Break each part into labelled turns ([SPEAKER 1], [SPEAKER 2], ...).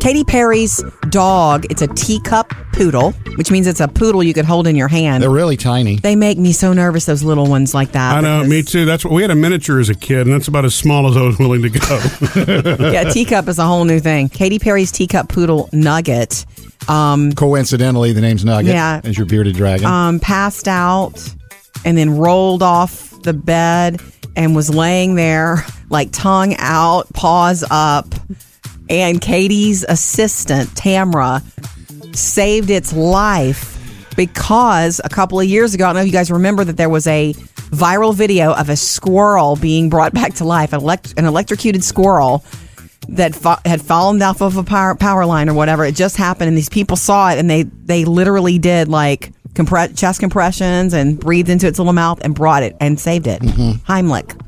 [SPEAKER 1] Katy Perry's dog, it's a teacup poodle, which means it's a poodle you could hold in your hand.
[SPEAKER 2] They're really tiny.
[SPEAKER 1] They make me so nervous, those little ones like that.
[SPEAKER 3] I know,
[SPEAKER 1] because-
[SPEAKER 3] me too. That's what we had a miniature as a kid, and that's about as small as I was willing to go.
[SPEAKER 1] yeah, teacup is a whole new thing. Katy Perry's teacup poodle Nugget um,
[SPEAKER 2] Coincidentally, the name's Nugget.
[SPEAKER 1] Yeah.
[SPEAKER 2] As your bearded dragon.
[SPEAKER 1] um, passed out and then rolled off the bed and was laying there, like tongue out, paws up. And Katy's assistant, Tamra, saved its life because a couple of years ago, I don't know if you guys remember that there was a viral video of a squirrel being brought back to life, an, elect- an electrocuted squirrel that had fallen off of a power, power line or whatever. It just happened, and these people saw it, and they they literally did like compre- chest compressions and breathed into its little mouth and brought it and saved it. Mm-hmm. Heimlich.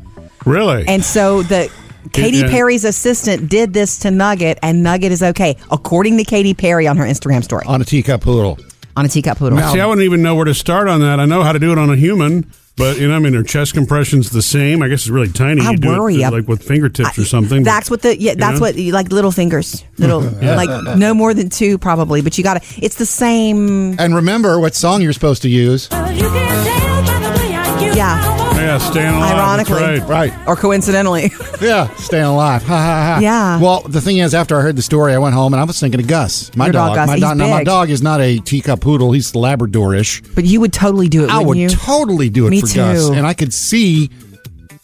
[SPEAKER 3] really?
[SPEAKER 1] And so the Katy
[SPEAKER 3] Yeah.
[SPEAKER 1] Perry's assistant did this to Nugget, and Nugget is okay, according to Katy Perry on her Instagram story
[SPEAKER 2] on a teacup poodle.
[SPEAKER 1] on a teacup poodle.
[SPEAKER 3] See, I wouldn't even know where to start on that. I know how to do it on a human, but you know, I mean, their chest compression's the same. I guess it's really tiny.
[SPEAKER 1] I
[SPEAKER 3] you do
[SPEAKER 1] worry.
[SPEAKER 3] it like with fingertips or something.
[SPEAKER 1] That's what the yeah. That's
[SPEAKER 3] know?
[SPEAKER 1] what like little fingers, little like no more than two probably. But you got to. It's the same.
[SPEAKER 2] And remember what song you're supposed to use.
[SPEAKER 1] Yeah.
[SPEAKER 3] Yeah, staying alive. that's
[SPEAKER 1] Ironically.
[SPEAKER 3] right.
[SPEAKER 2] Right.
[SPEAKER 1] Or coincidentally,
[SPEAKER 2] Yeah, staying alive. Ha ha ha.
[SPEAKER 1] Yeah.
[SPEAKER 2] Well, the thing is, after I heard the story, I went home and I was thinking of Gus, my
[SPEAKER 1] Your dog,
[SPEAKER 2] dog.
[SPEAKER 1] Gus.
[SPEAKER 2] My
[SPEAKER 1] He's
[SPEAKER 2] dog. Now, my
[SPEAKER 1] big.
[SPEAKER 2] dog is not a teacup poodle. He's Labradorish.
[SPEAKER 1] but you would totally do it.
[SPEAKER 2] I
[SPEAKER 1] wouldn't
[SPEAKER 2] would
[SPEAKER 1] you?
[SPEAKER 2] totally do it
[SPEAKER 1] Me
[SPEAKER 2] for Gus,
[SPEAKER 1] too.
[SPEAKER 2] and I could see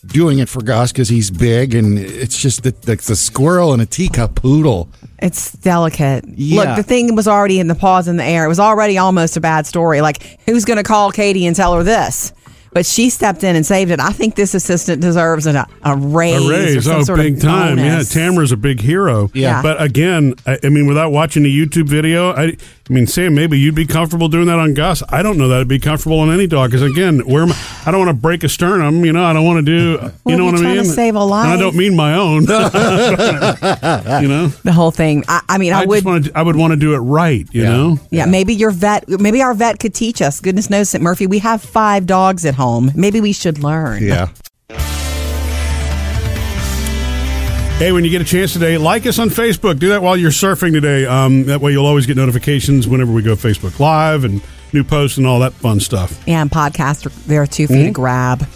[SPEAKER 2] doing it for Gus because he's big, and it's just that the, the squirrel and a teacup poodle.
[SPEAKER 1] It's delicate.
[SPEAKER 2] Yeah.
[SPEAKER 1] Look, the thing was already in the pause in the air. It was already almost a bad story. Like, who's going to call Katy and tell her this? But she stepped in and saved it. I think this assistant deserves a, a raise.
[SPEAKER 3] A
[SPEAKER 1] or
[SPEAKER 3] raise,
[SPEAKER 1] some
[SPEAKER 3] oh,
[SPEAKER 1] sort
[SPEAKER 3] big time! Yeah. Tamara's a big hero.
[SPEAKER 2] Yeah.
[SPEAKER 3] but again, I, I mean, without watching the YouTube video, I, I mean, Sam, maybe you'd be comfortable doing that on Gus. I don't know that I'd be comfortable on any dog because again, where am I, I don't want to break a sternum. You know, I don't want to do. You
[SPEAKER 1] Well,
[SPEAKER 3] know
[SPEAKER 1] you're
[SPEAKER 3] what I mean?
[SPEAKER 1] to save a
[SPEAKER 3] And I don't mean my own. you know,
[SPEAKER 1] The whole thing. I, I mean, I,
[SPEAKER 3] I,
[SPEAKER 1] would.
[SPEAKER 3] just want to. I would want to do it right. You
[SPEAKER 2] Yeah.
[SPEAKER 3] know.
[SPEAKER 1] yeah, maybe your vet, maybe our vet could teach us. Goodness knows, St. Murphy, we have five dogs at home. Maybe we should learn.
[SPEAKER 2] Yeah.
[SPEAKER 3] Hey, when you get a chance today, like us on Facebook. Do that while you're surfing today. Um, that way, you'll always get notifications whenever we go Facebook Live and new posts and all that fun stuff.
[SPEAKER 1] Yeah, and podcasts are there too for
[SPEAKER 3] Mm-hmm.
[SPEAKER 1] you to grab.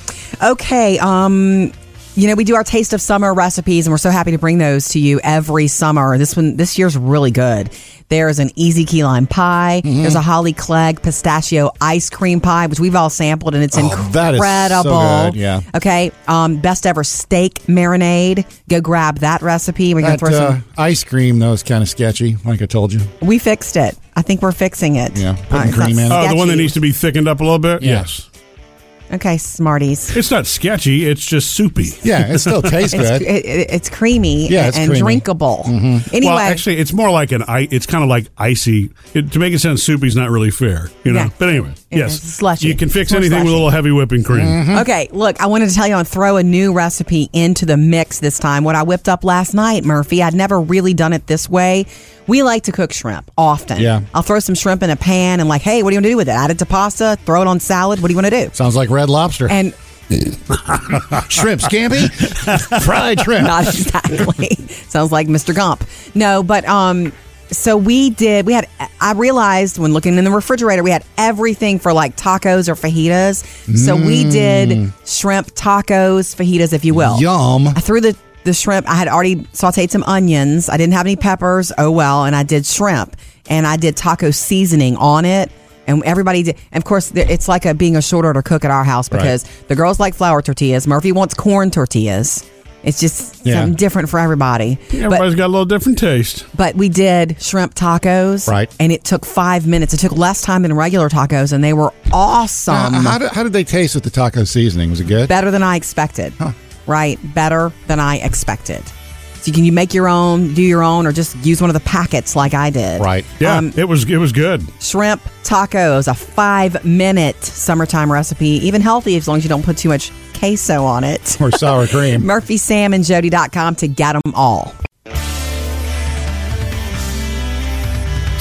[SPEAKER 1] Okay, um, you know we do our taste of summer recipes, and we're so happy to bring those to you every summer. This one, this year's really good. There's an easy key lime pie.
[SPEAKER 2] Mm-hmm.
[SPEAKER 1] There's a Holly Clegg pistachio ice cream pie, which we've all sampled, and it's
[SPEAKER 2] Oh, that is so
[SPEAKER 1] incredible.
[SPEAKER 2] good, yeah.
[SPEAKER 1] Okay. Um, best ever steak marinade. Go grab that recipe. We're gonna throw
[SPEAKER 2] uh,
[SPEAKER 1] some.
[SPEAKER 2] ice cream though is kind of sketchy, like I told you.
[SPEAKER 1] We fixed it. I think we're fixing it.
[SPEAKER 2] Yeah,
[SPEAKER 1] Uh,
[SPEAKER 2] putting
[SPEAKER 1] it's not
[SPEAKER 2] cream in it.
[SPEAKER 3] Oh, the one that needs to be thickened up a little bit.
[SPEAKER 2] Yeah.
[SPEAKER 3] Yes,
[SPEAKER 1] Okay, Smarties.
[SPEAKER 3] it's not sketchy. It's just soupy.
[SPEAKER 2] Yeah, it still tastes
[SPEAKER 1] It's,
[SPEAKER 2] good.
[SPEAKER 1] it, it- it's creamy
[SPEAKER 2] Yeah, it's
[SPEAKER 1] and
[SPEAKER 2] creamy.
[SPEAKER 1] drinkable. Mm-hmm. Anyway,
[SPEAKER 3] Well, actually, it's more like an. i- It's kind of like icy. It, to make it sound soupy is not really fair, you know.
[SPEAKER 1] Yeah.
[SPEAKER 3] But anyway,
[SPEAKER 1] Yeah,
[SPEAKER 3] yes,
[SPEAKER 1] it's slushy.
[SPEAKER 3] You can fix
[SPEAKER 1] It's more
[SPEAKER 3] anything with a
[SPEAKER 1] slushy.
[SPEAKER 3] little heavy whipping cream.
[SPEAKER 1] okay, look, I wanted to tell you, I'm throw a new recipe into the mix this time. What I whipped up last night, Murphy, I'd never really done it this way. We like to cook shrimp often.
[SPEAKER 2] Yeah.
[SPEAKER 1] I'll throw some shrimp in a pan and, like, hey, what do you want to do with it? Add it to pasta, throw it on salad. What do you want to do?
[SPEAKER 2] Sounds like red lobster.
[SPEAKER 1] And
[SPEAKER 2] shrimp scampi, fried shrimp.
[SPEAKER 1] not exactly. Sounds like Mr. Gump. No, but um so we did we had I realized when looking in the refrigerator we had everything for like tacos or fajitas. So we did mm. shrimp tacos, fajitas if you will.
[SPEAKER 2] Yum.
[SPEAKER 1] I threw the the shrimp. I had already sauteed some onions. I didn't have any peppers. Oh well, and I did shrimp and I did taco seasoning on it. And everybody did. And of course, it's like a being a short order cook at our house because the girls like flour tortillas. Murphy wants corn tortillas. It's just
[SPEAKER 2] Yeah.
[SPEAKER 1] something different for everybody.
[SPEAKER 3] Everybody's got a little different taste.
[SPEAKER 1] But we did shrimp tacos.
[SPEAKER 2] Right.
[SPEAKER 1] And it took five minutes. It took less time than regular tacos, and they were awesome.
[SPEAKER 2] How, did, how did they taste with the taco seasoning? Was it good?
[SPEAKER 1] better than I expected. Right, better than I expected. So you can you make your own, do your own, or just use one of the packets like I did.
[SPEAKER 2] Right.
[SPEAKER 3] Yeah,
[SPEAKER 1] Um,
[SPEAKER 3] it was. It was good.
[SPEAKER 1] Shrimp tacos, a five minute summertime recipe, even healthy as long as you don't put too much queso on it.
[SPEAKER 2] Or sour cream.
[SPEAKER 1] MurphySamandJody.com to get them all.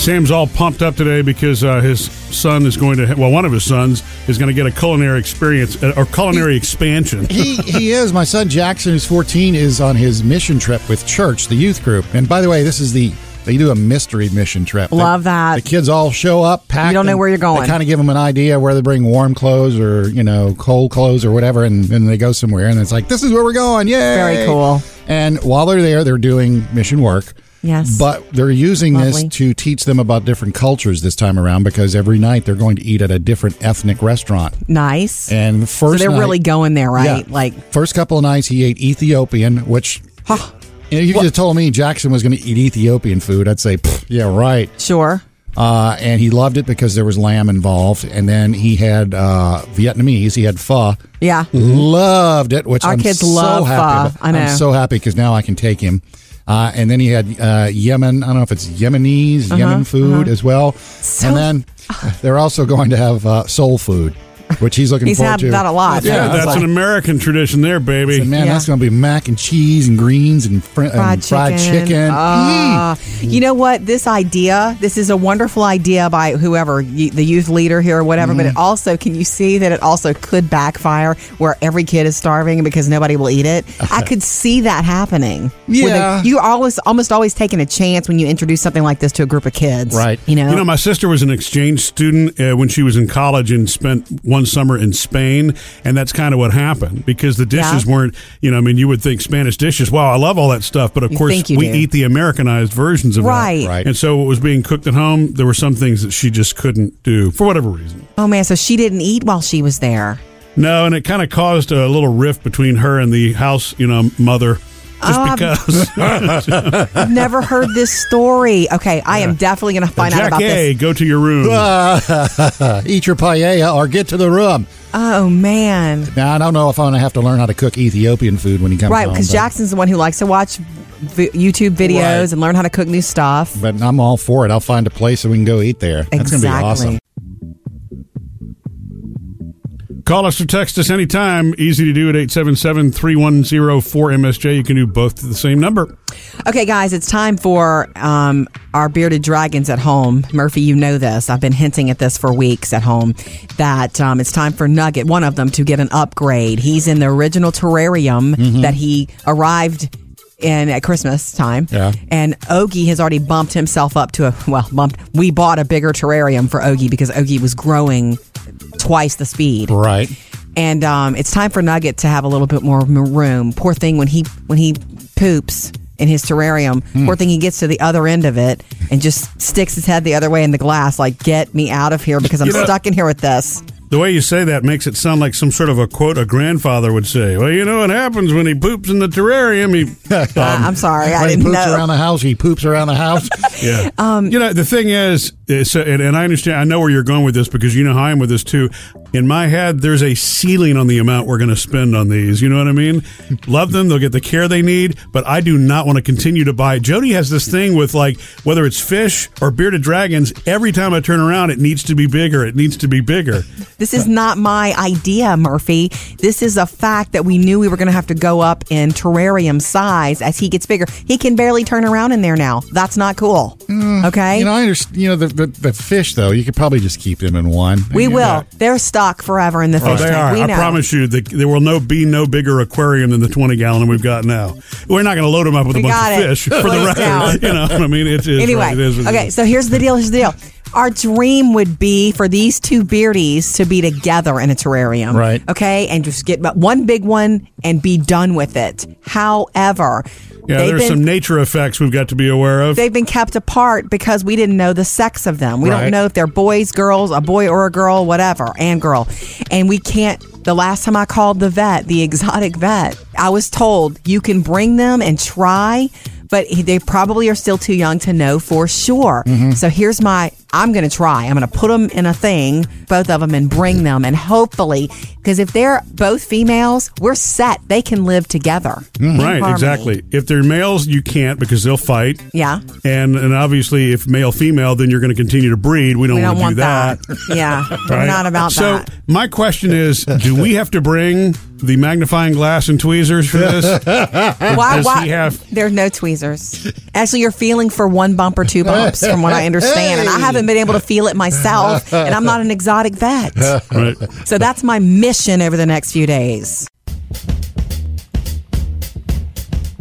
[SPEAKER 3] Sam's all pumped up today because uh, his son is going to, well, one of his sons is going to get a culinary experience uh, or culinary expansion.
[SPEAKER 2] he he is. My son Jackson, who's 14, is on his mission trip with church, the youth group. And by the way, this is the they do a mystery mission trip.
[SPEAKER 1] Love
[SPEAKER 2] The-
[SPEAKER 1] that.
[SPEAKER 2] The kids all show up, packed.
[SPEAKER 1] You don't know where you're going.
[SPEAKER 2] They kind of give them an idea where they bring warm clothes or you know cold clothes or whatever, and then they go somewhere, and it's like this is where we're going. Yay!
[SPEAKER 1] Very cool.
[SPEAKER 2] And while they're there, they're doing mission work.
[SPEAKER 1] Yes.
[SPEAKER 2] But they're using
[SPEAKER 1] Lovely.
[SPEAKER 2] this to teach them about different cultures this time around because every night they're going to eat at a different ethnic restaurant.
[SPEAKER 1] Nice.
[SPEAKER 2] And the
[SPEAKER 1] so
[SPEAKER 2] first
[SPEAKER 1] they're
[SPEAKER 2] night-
[SPEAKER 1] really going there, right?
[SPEAKER 2] yeah.
[SPEAKER 1] Like,
[SPEAKER 2] first couple of nights he ate Ethiopian, which you, know, you have told me Jackson was going to eat Ethiopian food. I'd say, yeah, right.
[SPEAKER 1] sure.
[SPEAKER 2] Uh, and he loved it because there was lamb involved. And then he had uh, Vietnamese. He had pho.
[SPEAKER 1] Yeah.
[SPEAKER 2] Loved it. Which
[SPEAKER 1] Our
[SPEAKER 2] I'm
[SPEAKER 1] kids
[SPEAKER 2] so
[SPEAKER 1] love
[SPEAKER 2] happy.
[SPEAKER 1] pho. I know.
[SPEAKER 2] I'm so happy because now I can take him. Uh, and then he had uh, Yemen. I don't know if it's Yemenese,
[SPEAKER 1] Uh-huh,
[SPEAKER 2] Yemen food as well.
[SPEAKER 1] So-
[SPEAKER 2] and then they're also going to have uh, soul food, which he's looking
[SPEAKER 1] He's
[SPEAKER 2] forward to.
[SPEAKER 1] He's had that a lot.
[SPEAKER 3] yeah,
[SPEAKER 2] I was
[SPEAKER 3] that's
[SPEAKER 2] like-
[SPEAKER 3] an American tradition there, baby.
[SPEAKER 2] and man,
[SPEAKER 1] Yeah.
[SPEAKER 2] that's going to be mac and cheese and greens and, fr-
[SPEAKER 1] fried
[SPEAKER 2] and fried
[SPEAKER 1] chicken.
[SPEAKER 2] chicken.
[SPEAKER 1] Ah.
[SPEAKER 2] Mm.
[SPEAKER 1] you know what? This idea, this is a wonderful idea by whoever, y- the youth leader here or whatever, but it
[SPEAKER 2] Mm-hmm.
[SPEAKER 1] also, can you see that it also could backfire where every kid is starving because nobody will eat it? I could see that happening. Where they-
[SPEAKER 2] Yeah.
[SPEAKER 1] you always, almost always taking a chance when you introduce something like this to a group of kids.
[SPEAKER 2] Right.
[SPEAKER 1] You know?
[SPEAKER 3] You know, my sister was an exchange student uh, when she was in college and spent one summer in Spain, and that's kind of what happened because the dishes
[SPEAKER 1] Yeah.
[SPEAKER 3] weren't. You know, I mean, you would think Spanish dishes. Wow, I love all that stuff, but of
[SPEAKER 1] You
[SPEAKER 3] course we
[SPEAKER 1] do.
[SPEAKER 3] eat the Americanized versions of it.
[SPEAKER 1] Right.
[SPEAKER 3] that.
[SPEAKER 2] Right.
[SPEAKER 3] And so, what was being cooked at home, there were some things that she just couldn't do for whatever reason.
[SPEAKER 1] oh man, so she didn't eat while she was there.
[SPEAKER 3] No, and it kind of caused a little rift between her and the house, you know, mother. Just
[SPEAKER 1] Oh, I'm-
[SPEAKER 3] because.
[SPEAKER 1] I've never heard this story. Okay, I am definitely going to find out about
[SPEAKER 3] A,
[SPEAKER 1] this.
[SPEAKER 3] go to your room.
[SPEAKER 2] Eat your paella or get to the room.
[SPEAKER 1] Oh man.
[SPEAKER 2] Now, I don't know if I'm going to have to learn how to cook Ethiopian food when he comes
[SPEAKER 1] Right, because Jackson's the one who likes to watch v- YouTube videos
[SPEAKER 2] Right.
[SPEAKER 1] and learn how to cook new stuff.
[SPEAKER 2] But I'm all for it. I'll find a place so we can go eat there. That's going to be awesome.
[SPEAKER 3] Call us or text us anytime. Easy to do at 877 310 4MSJ. You can do both to the same number.
[SPEAKER 1] Okay, guys, it's time for um, our bearded dragons at home. Murphy, you know this. I've been hinting at this for weeks at home that um, it's time for Nugget, one of them, to get an upgrade. He's in the original terrarium
[SPEAKER 2] Mm-hmm.
[SPEAKER 1] that he arrived in at Christmas time.
[SPEAKER 2] Yeah.
[SPEAKER 1] And Ogie has already bumped himself up to a, well, bumped. We bought a bigger terrarium for Ogie because Ogie was growing twice the speed.
[SPEAKER 2] Right.
[SPEAKER 1] and um, it's time for Nugget to have a little bit more room. Poor thing when he when he poops in his terrarium.
[SPEAKER 3] Hmm.
[SPEAKER 1] Poor thing he gets to the other end of it and just sticks his head the other way in the glass, like "Get me out of here because I'm
[SPEAKER 3] You know-
[SPEAKER 1] stuck in here with this."
[SPEAKER 3] The way you say that makes it sound like some sort of a quote a grandfather would say. Well, you know what happens when he poops in the terrarium? He,
[SPEAKER 1] Uh, I'm sorry, I
[SPEAKER 2] when he
[SPEAKER 1] didn't
[SPEAKER 2] poops
[SPEAKER 1] know.
[SPEAKER 2] around the house, he poops around the house.
[SPEAKER 3] yeah. you know, the thing is so, and, and I understand, I know where you're going with this because you know how I am with this too. In my head, there's a ceiling on the amount we're going to spend on these. You know what I mean? Love them. They'll get the care they need, but I do not want to continue to buy. Jody has this thing with like, whether it's fish or bearded dragons, every time I turn around, it needs to be bigger. It needs to be bigger.
[SPEAKER 1] This is not my idea, Murphy. This is a fact that we knew we were going to have to go up in terrarium size as he gets bigger. He can barely turn around in there now. That's not cool. Mm. okay.
[SPEAKER 2] You know, I understand. You know, the, the the fish though, you could probably just keep them in one.
[SPEAKER 1] we
[SPEAKER 2] Yeah.
[SPEAKER 1] will. They're stuck forever in the oh, fish
[SPEAKER 3] Oh, they
[SPEAKER 1] tank.
[SPEAKER 3] are.
[SPEAKER 1] We
[SPEAKER 3] I
[SPEAKER 1] know.
[SPEAKER 3] promise you, that there will no be no bigger aquarium than the twenty gallon we've got now. We're not going to load them up with
[SPEAKER 1] We
[SPEAKER 3] a bunch
[SPEAKER 1] got
[SPEAKER 3] of fish for the
[SPEAKER 1] Lay it
[SPEAKER 3] record.
[SPEAKER 1] down.
[SPEAKER 3] You know, what I mean, it is.
[SPEAKER 1] anyway,
[SPEAKER 3] right. It is
[SPEAKER 1] okay,
[SPEAKER 3] is.
[SPEAKER 1] so here's the deal. Here's the deal. Our dream would be for these two beardies to be together in a terrarium.
[SPEAKER 2] Right.
[SPEAKER 1] Okay. And just get but one big one and be done with it. However,
[SPEAKER 3] yeah, there's
[SPEAKER 1] been,
[SPEAKER 3] some nature effects we've got to be aware of.
[SPEAKER 1] they've been kept apart because we didn't know the sex of them. We
[SPEAKER 2] Right.
[SPEAKER 1] don't know if they're boys, girls, a boy or a girl, whatever, and girl. And we can't. The last time I called the vet, the exotic vet, I was told you can bring them and try, but they probably are still too young to know for sure.
[SPEAKER 2] Mm-hmm.
[SPEAKER 1] So here's my I'm going to try. I'm going to put them in a thing, both of them, and bring them. And hopefully, because if they're both females, we're set. They can live together. Mm, in
[SPEAKER 3] Right,
[SPEAKER 1] harmony.
[SPEAKER 3] exactly. If they're males, you can't because they'll fight.
[SPEAKER 1] Yeah.
[SPEAKER 3] And and obviously, if male female, then you're going to continue to breed. We don't,
[SPEAKER 1] We don't
[SPEAKER 3] want to do
[SPEAKER 1] that.
[SPEAKER 3] that.
[SPEAKER 1] Yeah. We're not about
[SPEAKER 3] so
[SPEAKER 1] that.
[SPEAKER 3] my question is, do we have to bring the magnifying glass and tweezers for this?
[SPEAKER 1] Why,
[SPEAKER 3] Does
[SPEAKER 1] why?
[SPEAKER 3] have-
[SPEAKER 1] There's no tweezers. Actually, you're feeling for one bump or two bumps, from what I understand, and I haven't been able to feel it myself. And I'm not an exotic vet,
[SPEAKER 3] right.
[SPEAKER 1] so that's my mission over the next few days.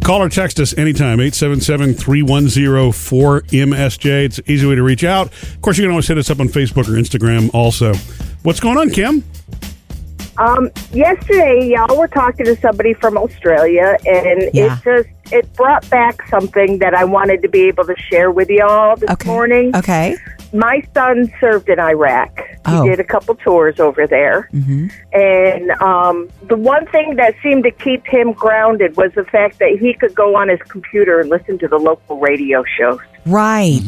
[SPEAKER 3] Call or text us anytime, 877-310-4MSJ. It's an easy way to reach out. Of course, you can always hit us up on Facebook or Instagram also. What's going on, Kim?
[SPEAKER 4] Um, yesterday, y'all were talking to somebody from Australia, and
[SPEAKER 1] Yeah.
[SPEAKER 4] it just it brought back something that I wanted to be able to share with y'all this
[SPEAKER 1] Okay.
[SPEAKER 4] morning.
[SPEAKER 1] Okay.
[SPEAKER 4] My son served in Iraq.
[SPEAKER 1] Oh.
[SPEAKER 4] He did a couple tours over there,
[SPEAKER 1] hmm
[SPEAKER 4] and um, the one thing that seemed to keep him grounded was the fact that he could go on his computer and listen to the local radio shows.
[SPEAKER 1] Right.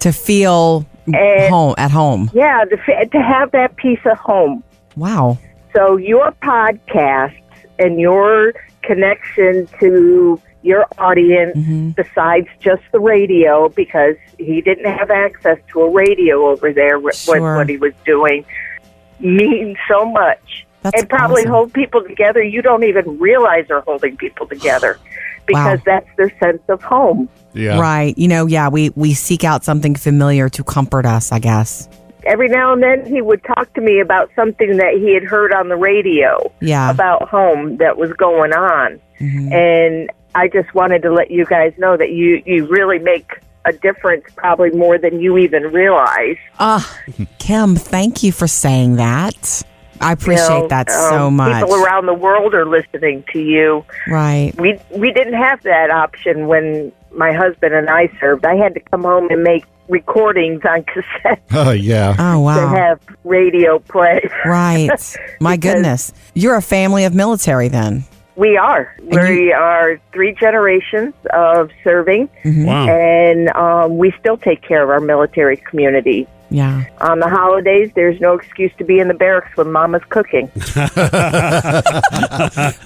[SPEAKER 1] To feel
[SPEAKER 4] And-
[SPEAKER 1] home at home.
[SPEAKER 4] Yeah, the, fa- to have that piece of home.
[SPEAKER 1] Wow.
[SPEAKER 4] So your podcast and your connection to your audience,
[SPEAKER 1] Mm-hmm.
[SPEAKER 4] besides just the radio, because he didn't have access to a radio over there with
[SPEAKER 1] Sure.
[SPEAKER 4] what he was doing, means so much.
[SPEAKER 1] That's
[SPEAKER 4] and probably
[SPEAKER 1] awesome.
[SPEAKER 4] hold people together. You don't even realize they're holding people together because
[SPEAKER 1] Wow.
[SPEAKER 4] that's their sense of home.
[SPEAKER 2] Yeah.
[SPEAKER 1] Right. You know, yeah, we, we seek out something familiar to comfort us, I guess.
[SPEAKER 4] Every now and then he would talk to me about something that he had heard on the radio.
[SPEAKER 1] Yeah.
[SPEAKER 4] about home that was going on.
[SPEAKER 1] Mhm.
[SPEAKER 4] And I just wanted to let you guys know that you, you really make a difference, probably more than you even realize.
[SPEAKER 1] Ah, Kim, thank you for saying that. I
[SPEAKER 4] You
[SPEAKER 1] appreciate
[SPEAKER 4] know,
[SPEAKER 1] that
[SPEAKER 4] um,
[SPEAKER 1] so much.
[SPEAKER 4] People around the world are listening to you.
[SPEAKER 1] right.
[SPEAKER 4] We we didn't have that option when my husband and I served. I had to come home and make recordings on cassette
[SPEAKER 2] Oh, yeah.
[SPEAKER 1] Oh, wow.
[SPEAKER 4] to
[SPEAKER 1] wow.
[SPEAKER 4] have radio play.
[SPEAKER 1] Right. My goodness. You're a family of military then.
[SPEAKER 4] We are. We are three generations of serving,
[SPEAKER 1] Mm-hmm.
[SPEAKER 3] Wow.
[SPEAKER 4] and um, we still take care of our military community.
[SPEAKER 1] Yeah.
[SPEAKER 4] On the holidays, there's no excuse to be in the barracks when Mama's cooking.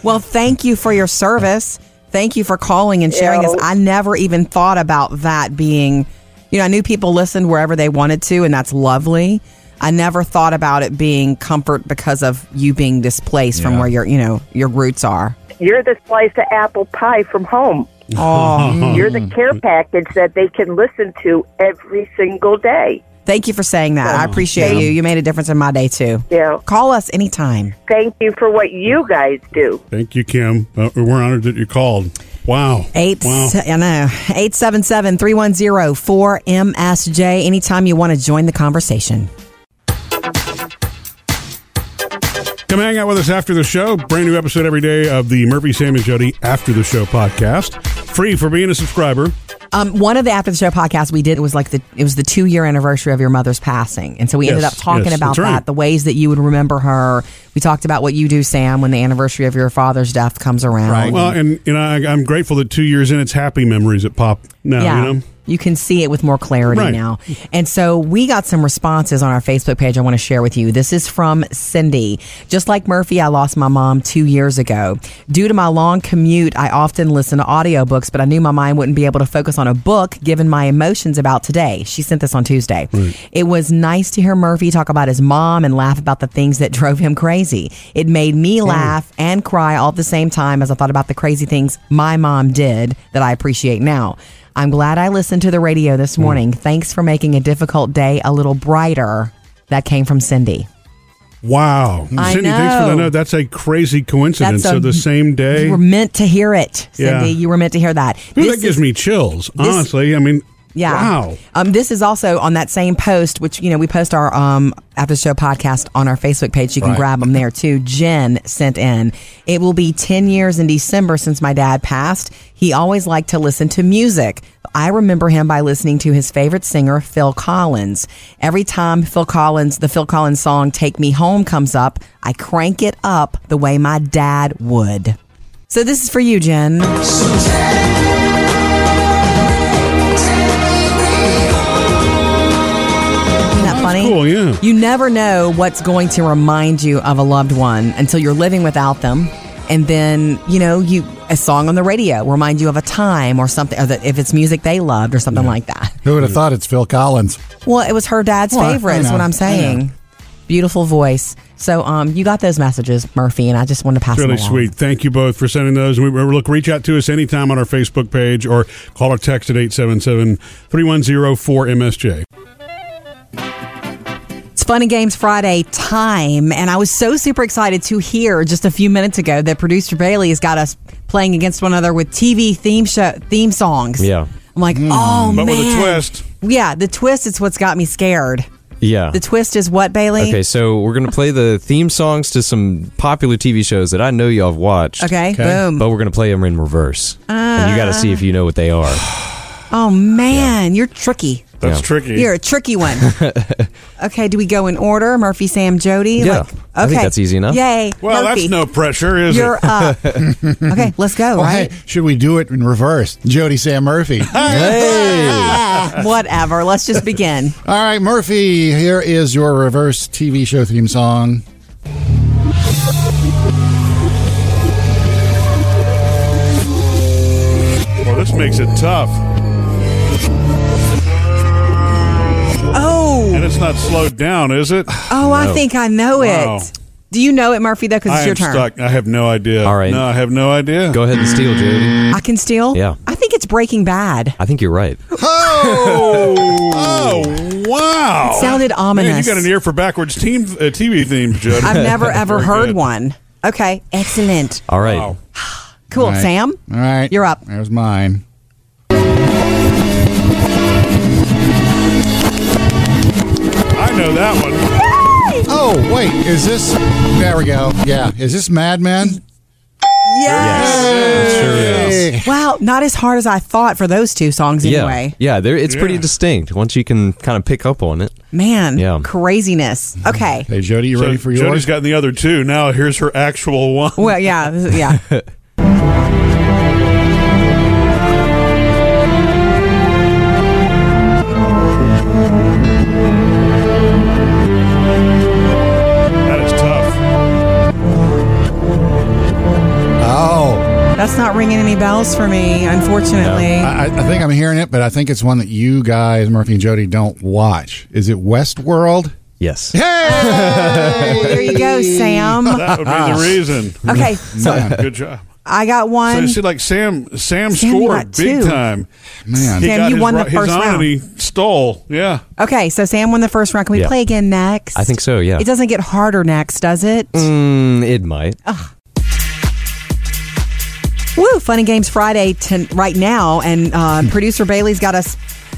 [SPEAKER 1] Well, thank you for your service. Thank you for calling and sharing
[SPEAKER 4] Yeah.
[SPEAKER 1] this. I never even thought about that being, you know, I knew people listened wherever they wanted to, and that's lovely. I never thought about it being comfort because of you being displaced from where your, you know, your roots are.
[SPEAKER 4] You're the slice of apple pie from home.
[SPEAKER 1] Oh,
[SPEAKER 4] You're the care package that they can listen to every single day.
[SPEAKER 1] thank you for saying that. I appreciate you. You made a difference in my day too.
[SPEAKER 4] Yeah.
[SPEAKER 1] Call us anytime.
[SPEAKER 4] thank you for what you guys do.
[SPEAKER 3] Thank you, Kim. Uh, we're honored that you called. Wow.
[SPEAKER 1] Eight,
[SPEAKER 3] Wow.
[SPEAKER 1] I know. 877-310-4MSJ. Anytime you want to join the conversation.
[SPEAKER 3] Come hang out with us after the show. Brand new episode every day of the Murphy, Sam, and Jody After the Show podcast. Free for being a subscriber.
[SPEAKER 1] Um, one of the after the show podcasts we did was like the it was the two year anniversary of your mother's passing, and so we ended up talking
[SPEAKER 3] yes,
[SPEAKER 1] about
[SPEAKER 3] that's right.
[SPEAKER 1] that, the ways that you would remember her. We talked about what you do, Sam, when the anniversary of your father's death comes around.
[SPEAKER 2] Right.
[SPEAKER 3] Well, and you know, I, I'm grateful that two years in, it's happy memories that pop now.
[SPEAKER 1] yeah.
[SPEAKER 3] You know,
[SPEAKER 1] You can see it with more clarity
[SPEAKER 3] Right.
[SPEAKER 1] now. And so we got some responses on our Facebook page I want to share with you. This is from Cindy. Just like Murphy, I lost my mom two years ago. Due to my long commute, I often listen to audiobooks, but I knew my mind wouldn't be able to focus on a book given my emotions about today. She sent this on Tuesday. It was nice to hear Murphy talk about his mom and laugh about the things that drove him crazy. It made me laugh and cry all at the same time as I thought about the crazy things my mom did that I appreciate now. I'm glad I listened to the radio this morning. Thanks for making a difficult day a little brighter. That came from Cindy.
[SPEAKER 3] wow.
[SPEAKER 1] I
[SPEAKER 3] Cindy, thanks for that
[SPEAKER 1] know.
[SPEAKER 3] note. That's a crazy coincidence.
[SPEAKER 1] That's
[SPEAKER 3] so the same day.
[SPEAKER 1] You were meant to hear it, Cindy.
[SPEAKER 3] Yeah.
[SPEAKER 1] You were meant to hear that. This
[SPEAKER 3] that gives
[SPEAKER 1] is-
[SPEAKER 3] me chills. Honestly, I mean,
[SPEAKER 1] Yeah.
[SPEAKER 3] Wow.
[SPEAKER 1] Um, this is also on that same post, which, you know, we post our um, after the show podcast on our Facebook page. You can
[SPEAKER 2] Right.
[SPEAKER 1] grab them there too. Jen sent in. It will be 10 years in December since my dad passed. He always liked to listen to music. I remember him by listening to his favorite singer, Phil Collins. Every time Phil Collins, the Phil Collins song Take Me Home comes up, I crank it up the way my dad would. So this is for you, Jen.
[SPEAKER 3] Cool, yeah.
[SPEAKER 1] You never know what's going to remind you of a loved one until you're living without them. And then, you know, you a song on the radio remind you of a time or something, or that if it's music they loved or something like that.
[SPEAKER 2] Who would have thought it's Phil Collins?
[SPEAKER 1] Well, it was her dad's
[SPEAKER 2] Well,
[SPEAKER 1] favorite, is what
[SPEAKER 2] I
[SPEAKER 1] I'm saying. Beautiful voice. So, um, you got those messages, Murphy, and I just wanted to pass
[SPEAKER 3] Really
[SPEAKER 1] them along.
[SPEAKER 3] sweet. Thank you both for sending those. And we look, reach out to us anytime on our Facebook page or call or text at 877 310 4MSJ.
[SPEAKER 1] It's Fun and Games Friday time, and I was so super excited to hear just a few minutes ago that producer Bailey has got us playing against one another with TV theme show theme songs.
[SPEAKER 5] Yeah.
[SPEAKER 1] I'm like, mm. oh
[SPEAKER 3] But
[SPEAKER 1] man,
[SPEAKER 3] with a twist.
[SPEAKER 1] Yeah, the twist is what's got me scared.
[SPEAKER 5] Yeah.
[SPEAKER 1] The twist is what, Bailey?
[SPEAKER 5] Okay, so we're gonna play the theme songs to some popular TV shows that I know y'all have watched.
[SPEAKER 1] Okay,
[SPEAKER 2] Okay.
[SPEAKER 1] boom.
[SPEAKER 5] But we're gonna play them in reverse, and you got to see uh. if you know what they are.
[SPEAKER 1] oh man, you're tricky.
[SPEAKER 3] That's
[SPEAKER 5] Yeah.
[SPEAKER 3] tricky.
[SPEAKER 1] You're a tricky one. okay, do we go in order? Murphy, Sam, Jody.
[SPEAKER 5] Yeah,
[SPEAKER 1] Like,
[SPEAKER 5] I think
[SPEAKER 1] okay.
[SPEAKER 5] that's easy enough.
[SPEAKER 1] Yay.
[SPEAKER 3] well,
[SPEAKER 1] Murphy,
[SPEAKER 3] that's no pressure, is
[SPEAKER 1] You're
[SPEAKER 3] it?
[SPEAKER 1] up. okay, let's go.
[SPEAKER 2] Oh,
[SPEAKER 1] right?
[SPEAKER 2] hey, should we do it in reverse? Jody Sam Murphy. All
[SPEAKER 1] Ah, whatever. Let's just begin.
[SPEAKER 2] All right, Murphy, here is your reverse TV show theme song.
[SPEAKER 3] Well, this makes it tough. And it's not slowed down, is it?
[SPEAKER 1] oh, I think I know
[SPEAKER 3] Wow.
[SPEAKER 1] it. Do you know it, Murphy? Though, because
[SPEAKER 3] I
[SPEAKER 1] it's your turn.
[SPEAKER 3] stuck. I have no idea.
[SPEAKER 5] All right.
[SPEAKER 3] No, I have no idea.
[SPEAKER 5] Go ahead and steal, Jody.
[SPEAKER 1] I can steal.
[SPEAKER 5] Yeah.
[SPEAKER 1] I think it's Breaking Bad.
[SPEAKER 5] I think you're right.
[SPEAKER 2] Oh!
[SPEAKER 3] Oh, wow.
[SPEAKER 1] sounded
[SPEAKER 3] Man,
[SPEAKER 1] ominous.
[SPEAKER 3] you got an ear for backwards team uh, TV themes, Jody.
[SPEAKER 1] I've never ever heard
[SPEAKER 3] good.
[SPEAKER 1] one. Okay, excellent.
[SPEAKER 5] All right.
[SPEAKER 3] Wow.
[SPEAKER 1] Cool,
[SPEAKER 2] All right.
[SPEAKER 1] Sam.
[SPEAKER 2] All right.
[SPEAKER 1] You're up.
[SPEAKER 2] There's mine.
[SPEAKER 3] Know that one.
[SPEAKER 2] Oh, wait. Is this. There we go. Yeah. Is this Mad Men?
[SPEAKER 1] Yes.
[SPEAKER 5] Sure is.
[SPEAKER 1] Wow, not as hard as I thought for those two songs
[SPEAKER 5] Yeah,
[SPEAKER 1] anyway.
[SPEAKER 5] yeah. There, it's pretty
[SPEAKER 3] Yeah.
[SPEAKER 5] distinct once you can kind of pick up on it.
[SPEAKER 1] Man,
[SPEAKER 5] Yeah.
[SPEAKER 1] craziness. Okay.
[SPEAKER 2] Hey, Jody, you
[SPEAKER 3] So
[SPEAKER 2] ready for yours?
[SPEAKER 3] Jody's gotten the other two. Now here's her actual one.
[SPEAKER 1] Well, yeah, this is- yeah. ringing any bells for me, unfortunately.
[SPEAKER 2] I, I think I'm hearing it, but I think it's one that you guys, Murphy and Jody, don't watch. Is it Westworld?
[SPEAKER 5] Yes.
[SPEAKER 2] Hey!
[SPEAKER 1] there you go, Sam.
[SPEAKER 3] That would be the reason.
[SPEAKER 1] Okay, so
[SPEAKER 3] Good job.
[SPEAKER 1] I got
[SPEAKER 3] So
[SPEAKER 1] one.
[SPEAKER 3] you see, like Sam, Sam,
[SPEAKER 1] Sam,
[SPEAKER 3] scored big
[SPEAKER 1] two.
[SPEAKER 3] time.
[SPEAKER 2] Man.
[SPEAKER 1] Sam,
[SPEAKER 3] got
[SPEAKER 1] you
[SPEAKER 3] his,
[SPEAKER 1] won the first
[SPEAKER 3] his own
[SPEAKER 1] round.
[SPEAKER 3] and he stole. Yeah.
[SPEAKER 1] Okay, so Sam won the first round. Can we
[SPEAKER 5] Yeah.
[SPEAKER 1] play again next?
[SPEAKER 5] I think so, yeah.
[SPEAKER 1] It doesn't get harder next, does it?
[SPEAKER 5] Mm, it might.
[SPEAKER 1] Woo! Fun and Games Friday to, right now, and uh, producer Bailey's got us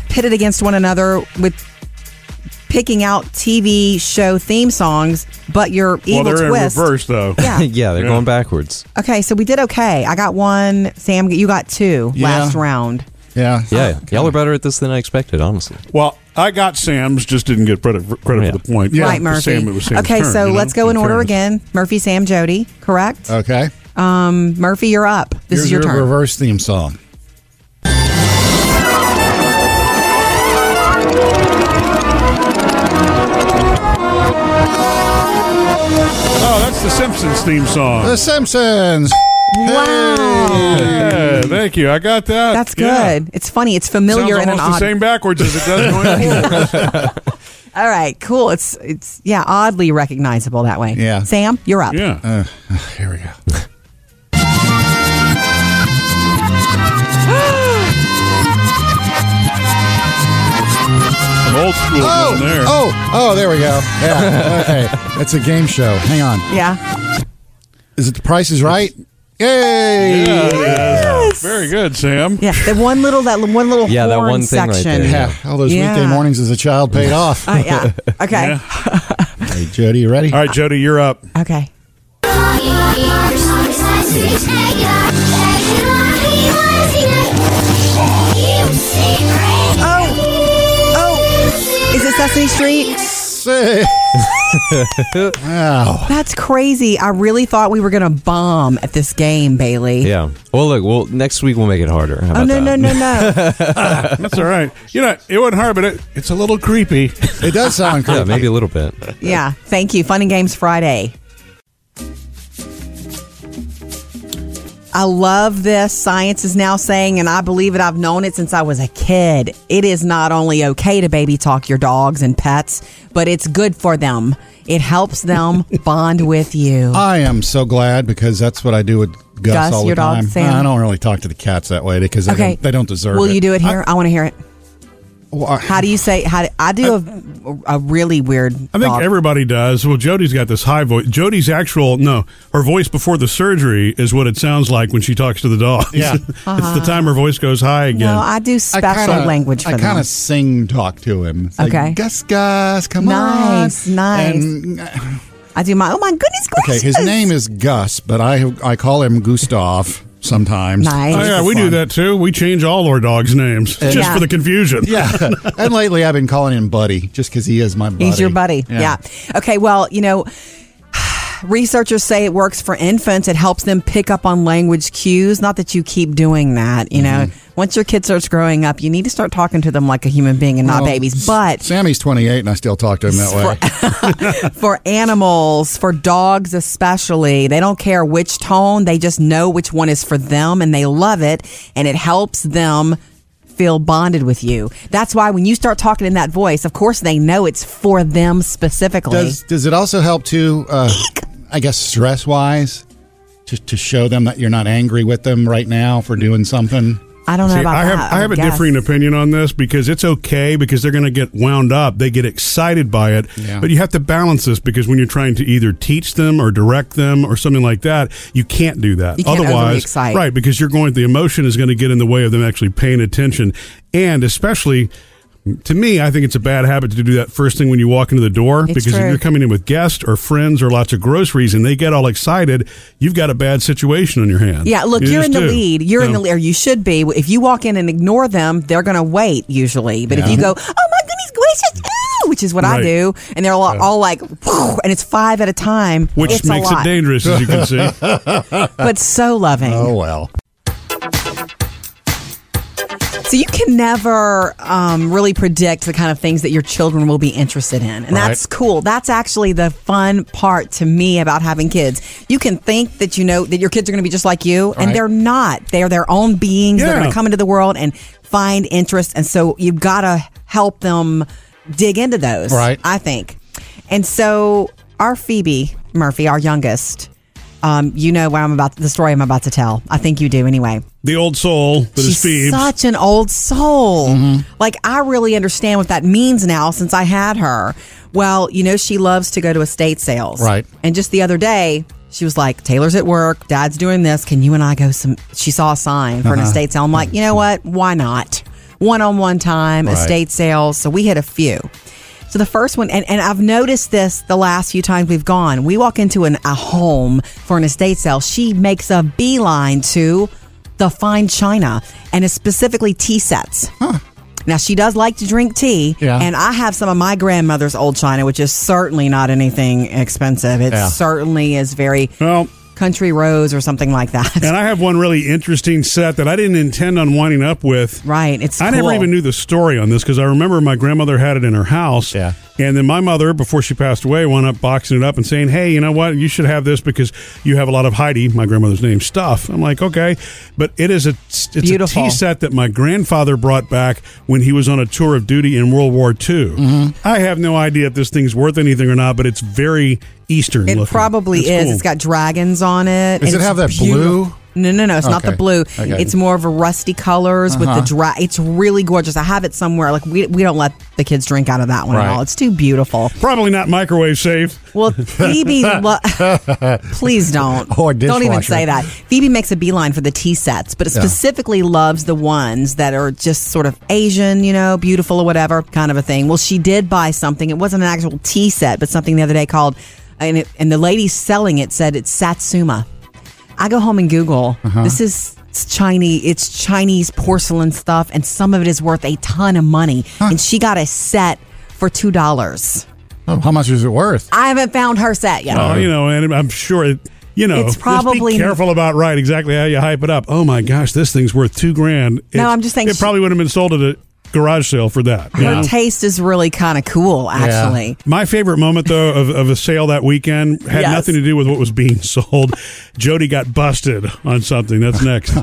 [SPEAKER 1] pitted against one another with picking out TV show theme songs, but your evil
[SPEAKER 3] well, they're
[SPEAKER 1] twist.
[SPEAKER 3] in reverse though.
[SPEAKER 1] Yeah.
[SPEAKER 5] yeah, they're
[SPEAKER 3] Yeah.
[SPEAKER 5] going backwards.
[SPEAKER 1] Okay, so we did okay. I got one. Sam, you got two
[SPEAKER 2] Yeah.
[SPEAKER 1] last round.
[SPEAKER 2] Yeah.
[SPEAKER 5] Yeah, y'all are better at this than I expected, honestly.
[SPEAKER 3] Well, I got Sam's, just didn't get credit for, credit
[SPEAKER 5] Yeah.
[SPEAKER 3] for the point.
[SPEAKER 2] Yeah.
[SPEAKER 1] Right,
[SPEAKER 3] For
[SPEAKER 1] Murphy.
[SPEAKER 3] Sam, it was Sam's
[SPEAKER 1] okay,
[SPEAKER 3] turn,
[SPEAKER 1] so
[SPEAKER 3] you know,
[SPEAKER 1] let's go in order
[SPEAKER 3] fairness.
[SPEAKER 1] again. Murphy, Sam, Jody. Correct.
[SPEAKER 2] Okay.
[SPEAKER 1] Um, Murphy, you're up. This
[SPEAKER 2] Here's
[SPEAKER 1] is your turn.
[SPEAKER 2] reverse theme song.
[SPEAKER 3] Oh, that's the Simpsons theme song.
[SPEAKER 2] The Simpsons.
[SPEAKER 1] Wow.
[SPEAKER 3] Yeah, thank you. I got that.
[SPEAKER 1] That's
[SPEAKER 3] Yeah.
[SPEAKER 1] good. It's funny. It's familiar
[SPEAKER 3] Sounds
[SPEAKER 1] in an
[SPEAKER 3] almost the same backwards as it does going forward.
[SPEAKER 1] All right, cool. It's it's yeah, oddly recognizable that way.
[SPEAKER 2] Yeah.
[SPEAKER 1] Sam, you're up.
[SPEAKER 3] Yeah.
[SPEAKER 2] Uh, here we go.
[SPEAKER 3] Some old school
[SPEAKER 2] Oh,
[SPEAKER 3] one there.
[SPEAKER 2] oh, oh, there we go. Yeah. Okay. It's a game show. Hang on.
[SPEAKER 1] Yeah.
[SPEAKER 2] Is it The Price is Right? Yay!
[SPEAKER 3] Yeah, it is.
[SPEAKER 1] Yes.
[SPEAKER 3] Very good, Sam.
[SPEAKER 1] Yeah. The one little that one little
[SPEAKER 5] Yeah, that one thing right
[SPEAKER 1] section.
[SPEAKER 5] there.
[SPEAKER 2] Yeah, all those
[SPEAKER 1] Yeah.
[SPEAKER 2] weekday mornings as a child paid off.
[SPEAKER 1] Uh, yeah. Okay.
[SPEAKER 3] Yeah.
[SPEAKER 2] Hey, Jody, you ready?
[SPEAKER 3] All right, Jody, you're up.
[SPEAKER 1] Okay. Sesame Street?
[SPEAKER 2] Wow.
[SPEAKER 1] That's crazy. I really thought we were going to bomb at this game, Bailey.
[SPEAKER 5] Yeah. Well, look. Well, next week we'll make it harder. How
[SPEAKER 1] Oh
[SPEAKER 5] about
[SPEAKER 1] no, no,
[SPEAKER 5] that?
[SPEAKER 1] no, no!
[SPEAKER 3] That's all right. You know, it wasn't hard, but it, it's a little creepy.
[SPEAKER 2] It does sound creepy.
[SPEAKER 5] Yeah, maybe a little bit.
[SPEAKER 1] yeah, thank you. Fun and Games Friday. I love this. Science is now saying, and I believe it. I've known it since I was a kid. It is not only okay to baby talk your dogs and pets, but it's good for them. It helps them bond with you.
[SPEAKER 2] I am so glad because that's what I do with Gus,
[SPEAKER 1] Gus,
[SPEAKER 2] all the
[SPEAKER 1] your dog,
[SPEAKER 2] time.
[SPEAKER 1] Sam?
[SPEAKER 2] I don't really talk to the cats that way because they,
[SPEAKER 1] Okay,
[SPEAKER 2] don't, they don't deserve
[SPEAKER 1] Will
[SPEAKER 2] it.
[SPEAKER 1] Will you do it here? I, want to hear it.
[SPEAKER 2] Well, I-
[SPEAKER 1] How do you say? How do, I do a, a really weird.
[SPEAKER 3] I think
[SPEAKER 1] dog.
[SPEAKER 3] everybody does. Well, Jody's got this high voice. Jody's actual no, her voice before the surgery is what it sounds like when she talks to the dogs.
[SPEAKER 2] Yeah.
[SPEAKER 3] it's the time her voice goes high again.
[SPEAKER 1] No, I do
[SPEAKER 2] I
[SPEAKER 1] special
[SPEAKER 2] kinda-
[SPEAKER 1] language for
[SPEAKER 2] I
[SPEAKER 1] them.
[SPEAKER 2] kind of sing talk to him. It's like,
[SPEAKER 1] Okay.
[SPEAKER 2] Gus, Gus, come
[SPEAKER 1] Nice,
[SPEAKER 2] on.
[SPEAKER 1] nice.
[SPEAKER 2] And, uh,
[SPEAKER 1] I do my. Oh my goodness
[SPEAKER 2] Gus.
[SPEAKER 1] okay,
[SPEAKER 2] his name is Gus, but I I call him Gustav sometimes.
[SPEAKER 1] Nice.
[SPEAKER 3] oh yeah, we do that too. We change all our dogs' names just
[SPEAKER 1] Yeah.
[SPEAKER 3] for the confusion.
[SPEAKER 2] Yeah, and lately I've been calling him Buddy just because he is my buddy.
[SPEAKER 1] He's your buddy. Yeah. Okay. Well, you know, researchers say it works for infants. It helps them pick up on language cues. Not that you keep doing that. You know, once your kid starts growing up, you need to start talking to them like a human being and not
[SPEAKER 2] Well,
[SPEAKER 1] babies. But
[SPEAKER 2] Sammy's 28 and I still talk to him that way.
[SPEAKER 1] for animals, for dogs especially, they don't care which tone. They just know which one is for them and they love it. And it helps them feel bonded with you. That's why when you start talking in that voice, of course they know it's for them specifically.
[SPEAKER 2] Does does it also help to Uh, I guess stress wise, to to show them that you're not angry with them right now for doing something.
[SPEAKER 1] I don't know
[SPEAKER 3] See,
[SPEAKER 1] about
[SPEAKER 3] I have
[SPEAKER 1] that.
[SPEAKER 3] I have a
[SPEAKER 1] guess.
[SPEAKER 3] differing opinion on this because it's okay because they're going to get wound up. They get excited by it,
[SPEAKER 2] Yeah.
[SPEAKER 3] but you have to balance this because when you're trying to either teach them or direct them or something like that, you can't do that.
[SPEAKER 1] You can't
[SPEAKER 3] Otherwise, right? Because you're going. The emotion is going to get in the way of them actually paying attention, and especially. To me, I think it's a bad habit to do that first thing when you walk into the door
[SPEAKER 1] It's
[SPEAKER 3] because if you're coming in with guests or friends or lots of groceries and they get all excited, you've got a bad situation on your hands.
[SPEAKER 1] Yeah, look,
[SPEAKER 3] You
[SPEAKER 1] you are in the
[SPEAKER 3] do.
[SPEAKER 1] lead. You're in the lead, or you should be. If you walk in and ignore them, they're going to wait usually. But if you go, oh my goodness gracious, ooh, which is what I do, and they're all, all like, and it's five at a time,
[SPEAKER 3] which
[SPEAKER 1] it's
[SPEAKER 3] makes
[SPEAKER 1] a
[SPEAKER 3] it dangerous, as you can see.
[SPEAKER 1] but so loving.
[SPEAKER 2] Oh well.
[SPEAKER 1] So you can never um, really predict the kind of things that your children will be interested in, and that's cool. That's actually the fun part to me about having kids. You can think that you know that your kids are going to be just like you, and
[SPEAKER 2] Right.
[SPEAKER 1] they're not. They are their own beings. They're going to come into the world and find interest, and so you've got to help them dig into those.
[SPEAKER 2] Right.
[SPEAKER 1] I think, and so our Phoebe Murphy, our youngest. Um, you know what I'm about the story I'm about to tell. I think you do anyway.
[SPEAKER 3] the old soul that is
[SPEAKER 1] She's
[SPEAKER 3] Phoebe.
[SPEAKER 1] such an old soul.
[SPEAKER 2] Mm-hmm.
[SPEAKER 1] Like I really understand what that means now since I had her. Well, you know she loves to go to estate sales.
[SPEAKER 2] Right.
[SPEAKER 1] And just the other day, she was like, "Taylor's at work, Dad's doing this. Can you and I go some?" She saw a sign for an
[SPEAKER 2] Uh-huh.
[SPEAKER 1] estate sale. I'm like, you know what? Why not? One-on-one time,
[SPEAKER 2] Right.
[SPEAKER 1] estate sales. So we hit a few. So the first one, and, and I've noticed this the last few times we've gone. We walk into an, a home for an estate sale. She makes a beeline to the fine china and it's specifically tea sets. Now she does like to drink tea,
[SPEAKER 2] Yeah.
[SPEAKER 1] and I have some of my grandmother's old china, which is certainly not anything expensive. It
[SPEAKER 2] Yeah.
[SPEAKER 1] certainly is very
[SPEAKER 3] well,
[SPEAKER 1] country rose or something like that.
[SPEAKER 3] and I have one really interesting set that I didn't intend on winding up with.
[SPEAKER 1] right? It's
[SPEAKER 3] I
[SPEAKER 1] cool.
[SPEAKER 3] never even knew the story on this because I remember my grandmother had it in her house.
[SPEAKER 2] Yeah.
[SPEAKER 3] And then my mother, before she passed away, wound up boxing it up and saying, Hey, you know what? You should have this because you have a lot of Heidi, my grandmother's name, stuff. I'm like, Okay. But it is a, it's
[SPEAKER 1] Beautiful.
[SPEAKER 3] a tea set that my grandfather brought back when he was on a tour of duty in World War II.
[SPEAKER 1] Mm-hmm.
[SPEAKER 3] I have no idea if this thing's worth anything or not, but it's very Eastern
[SPEAKER 1] It
[SPEAKER 3] looking.
[SPEAKER 1] probably
[SPEAKER 3] It's
[SPEAKER 1] is.
[SPEAKER 3] cool.
[SPEAKER 1] It's got dragons on it.
[SPEAKER 2] Does it have that
[SPEAKER 1] beautiful.
[SPEAKER 2] blue?
[SPEAKER 1] No, no, no. It's not the blue.
[SPEAKER 2] Okay. Uh-huh.
[SPEAKER 1] It's more of a rusty colors with the dry. It's really gorgeous. I have it somewhere. Like we we don't let the kids drink out of that one
[SPEAKER 2] Right.
[SPEAKER 1] at all. It's too beautiful.
[SPEAKER 3] Probably not microwave safe.
[SPEAKER 1] Well, Phoebe, lo- please don't.
[SPEAKER 2] Or
[SPEAKER 1] don't even say that. Phoebe makes a beeline for the tea sets, but it
[SPEAKER 2] Yeah.
[SPEAKER 1] specifically loves the ones that are just sort of Asian, you know, beautiful or whatever kind of a thing. Well, she did buy something. It wasn't an actual tea set, but something the other day called, and it, and the lady selling it said it's Satsuma. I go home and Google.
[SPEAKER 2] Uh-huh.
[SPEAKER 1] This is it's Chinese. It's Chinese porcelain stuff, and some of it is worth a ton of money. And she got a set for two dollars.
[SPEAKER 2] Oh, how much is it worth?
[SPEAKER 1] I haven't found her set yet.
[SPEAKER 3] Oh, you know, and I'm sure it. You know,
[SPEAKER 1] It's
[SPEAKER 3] just
[SPEAKER 1] probably-
[SPEAKER 3] be careful about right exactly how you hype it up. Oh my gosh, this thing's worth two grand. It's-
[SPEAKER 1] I'm just saying
[SPEAKER 3] it
[SPEAKER 1] she-
[SPEAKER 3] probably would have been sold at a garage sale for that. you
[SPEAKER 1] Her
[SPEAKER 3] know?
[SPEAKER 1] taste is really kind of cool, actually.
[SPEAKER 3] My favorite moment, though, of, of a sale that weekend had
[SPEAKER 1] Yes.
[SPEAKER 3] nothing to do with what was being sold. Jody got busted on something. That's next.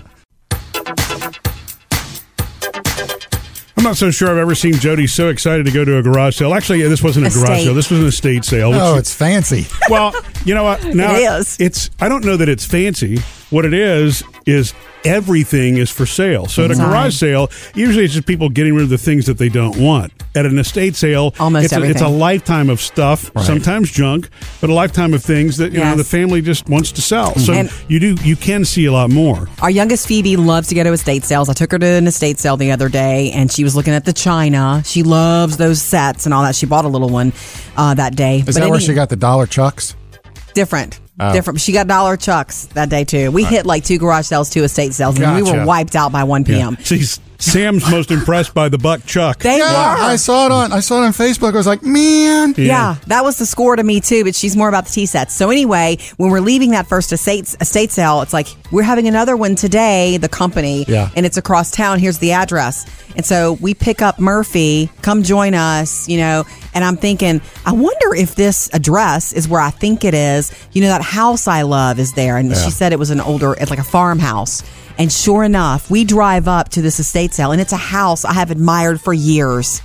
[SPEAKER 3] I'm not so sure I've ever seen Jody so excited to go to a garage sale. Actually, this wasn't a garage
[SPEAKER 1] Estate.
[SPEAKER 3] sale. This was an estate sale. which-
[SPEAKER 2] Oh, it's fancy.
[SPEAKER 3] well, you know what? Now
[SPEAKER 1] It is.
[SPEAKER 3] It's. I don't know that it's fancy. What it is is everything is for sale. So at a garage sale, usually it's just people getting rid of the things that they don't want. At an estate sale,
[SPEAKER 1] Almost
[SPEAKER 3] it's a, it's a lifetime of stuff,
[SPEAKER 2] Right.
[SPEAKER 3] sometimes junk, but a lifetime of things that you know the family just wants to sell. So
[SPEAKER 1] And-
[SPEAKER 3] you do you can see a lot more.
[SPEAKER 1] Our youngest Phoebe loves to go to estate sales. I took her to an estate sale the other day, and she was looking at the china. She loves those sets and all that. She bought a little one uh, that day.
[SPEAKER 2] Is that where she got the dollar chucks?
[SPEAKER 1] different?
[SPEAKER 2] Oh.
[SPEAKER 1] Different. She got dollar chucks that day too. We hit like two garage sales, two estate sales, and we were wiped out by one p.m.
[SPEAKER 3] See, Sam's most impressed by the buck chuck.
[SPEAKER 1] They
[SPEAKER 2] Yeah,
[SPEAKER 1] were.
[SPEAKER 2] I saw it on I saw it on Facebook. I was like, man.
[SPEAKER 1] Yeah. that was the score to me too, but she's more about the tea sets. So anyway, when we're leaving that first estate estate sale, it's like we're having another one today, the company,
[SPEAKER 2] Yeah.
[SPEAKER 1] and it's across town. Here's the address. And so we pick up Murphy, come join us, you know, and I'm thinking, I wonder if this address is where I think it is. You know, that house I love is there. And she said it was an older, it's like a farmhouse. And sure enough, we drive up to this estate sale and it's a house I have admired for years.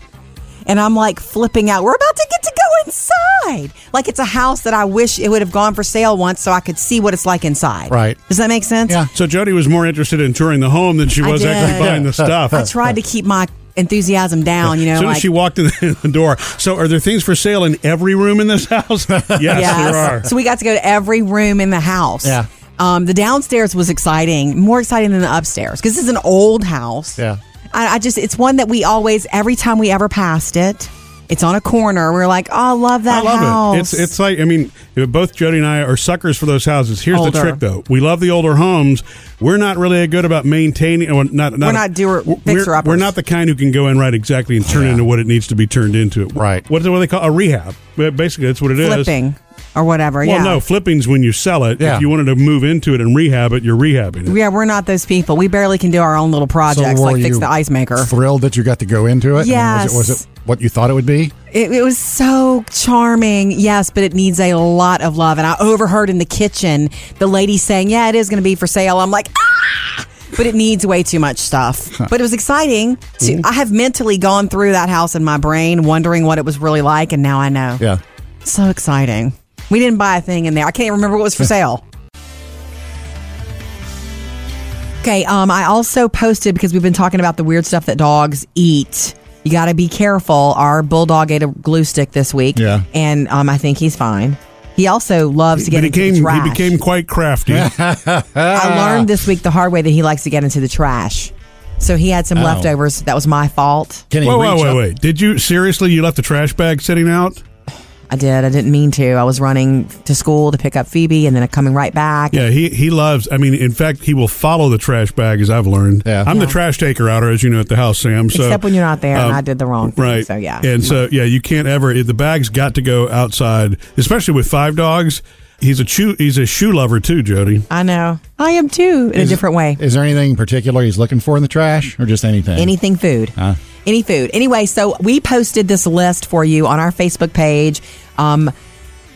[SPEAKER 1] And I'm like flipping out. We're about to get to go inside. Like it's a house that I wish it would have gone for sale once so I could see what it's like inside.
[SPEAKER 2] Right.
[SPEAKER 1] Does that make sense?
[SPEAKER 2] Yeah.
[SPEAKER 3] So Jody was more interested in touring the home than she
[SPEAKER 1] I
[SPEAKER 3] was
[SPEAKER 1] did.
[SPEAKER 3] actually buying the stuff.
[SPEAKER 1] I tried to keep my enthusiasm down, you know,
[SPEAKER 3] As soon
[SPEAKER 1] like
[SPEAKER 3] as she walked in the door. So, are there things for sale in every room in this house? yes, there are.
[SPEAKER 1] So we got to go to every room in the house.
[SPEAKER 2] Yeah.
[SPEAKER 1] Um, the downstairs was exciting, more exciting than the upstairs because this is an old house.
[SPEAKER 2] Yeah.
[SPEAKER 1] I, I just, it's one that we always, every time we ever passed it, it's on a corner. We're like, oh, I love that
[SPEAKER 3] I love
[SPEAKER 1] house.
[SPEAKER 3] it. It's it's like I mean, both Jody and I are suckers for those houses. Here's
[SPEAKER 1] Older.
[SPEAKER 3] the trick, though: we love the older homes. We're not really good about maintaining. Well, not, not
[SPEAKER 1] We're not doer-
[SPEAKER 3] we're- We're not the kind who can go in right exactly and turn
[SPEAKER 2] Yeah.
[SPEAKER 3] into what it needs to be turned into.
[SPEAKER 2] Right.
[SPEAKER 3] What is it? What they call a rehab? Basically, that's what it is.
[SPEAKER 1] flipping or whatever.
[SPEAKER 3] Well,
[SPEAKER 1] yeah.
[SPEAKER 3] no, flipping's when you sell it.
[SPEAKER 2] Yeah.
[SPEAKER 3] If you wanted to move into it and rehab it, you're rehabbing it.
[SPEAKER 1] Yeah, we're not those people. We barely can do our own little projects,
[SPEAKER 2] were
[SPEAKER 1] like fix the ice maker.
[SPEAKER 2] Thrilled that you got to go into it. I mean, was it was it what you thought it would be?
[SPEAKER 1] It, it was so charming, yes, but it needs a lot of love. And I overheard in the kitchen the lady saying, "Yeah, it is going to be for sale." I'm like, ah, but it needs way too much stuff. But it was exciting. To, I have mentally gone through that house in my brain, wondering what it was really like, and now I know.
[SPEAKER 2] Yeah.
[SPEAKER 1] So exciting. We didn't buy a thing in there. I can't remember what was for sale. Okay, um, I also posted because we've been talking about the weird stuff that dogs eat. You got to be careful. Our bulldog ate a glue stick this week,
[SPEAKER 2] Yeah.
[SPEAKER 1] and um, I think he's fine. He also loves to get
[SPEAKER 3] But he
[SPEAKER 1] into
[SPEAKER 3] became
[SPEAKER 1] the trash.
[SPEAKER 3] he became quite crafty.
[SPEAKER 1] I learned this week the hard way that he likes to get into the trash. So he had some
[SPEAKER 2] Oh.
[SPEAKER 1] leftovers. That was my fault.
[SPEAKER 2] Can he
[SPEAKER 3] Whoa, whoa, wait, wait! Did you seriously? You left the trash bag sitting out?
[SPEAKER 1] I did. I didn't mean to. I was running to school to pick up Phoebe, and then coming right back.
[SPEAKER 3] Yeah, he he loves. I mean, in fact, he will follow the trash bag, as I've learned.
[SPEAKER 2] Yeah.
[SPEAKER 3] I'm the trash taker outer, as you know, at the house, Sam. So
[SPEAKER 1] Except when you're not there, and
[SPEAKER 3] um,
[SPEAKER 1] I did the wrong thing.
[SPEAKER 3] right?
[SPEAKER 1] So yeah.
[SPEAKER 3] and so yeah, you can't ever. The bag's got to go outside, especially with five dogs. He's a shoe. He's a shoe lover too, Jody.
[SPEAKER 1] I know. I am too, in a different way.
[SPEAKER 2] Is there anything particular he's looking for in the trash, or just anything?
[SPEAKER 1] Anything food.
[SPEAKER 2] Huh?
[SPEAKER 1] Any food. Anyway, so we posted this list for you on our Facebook page um,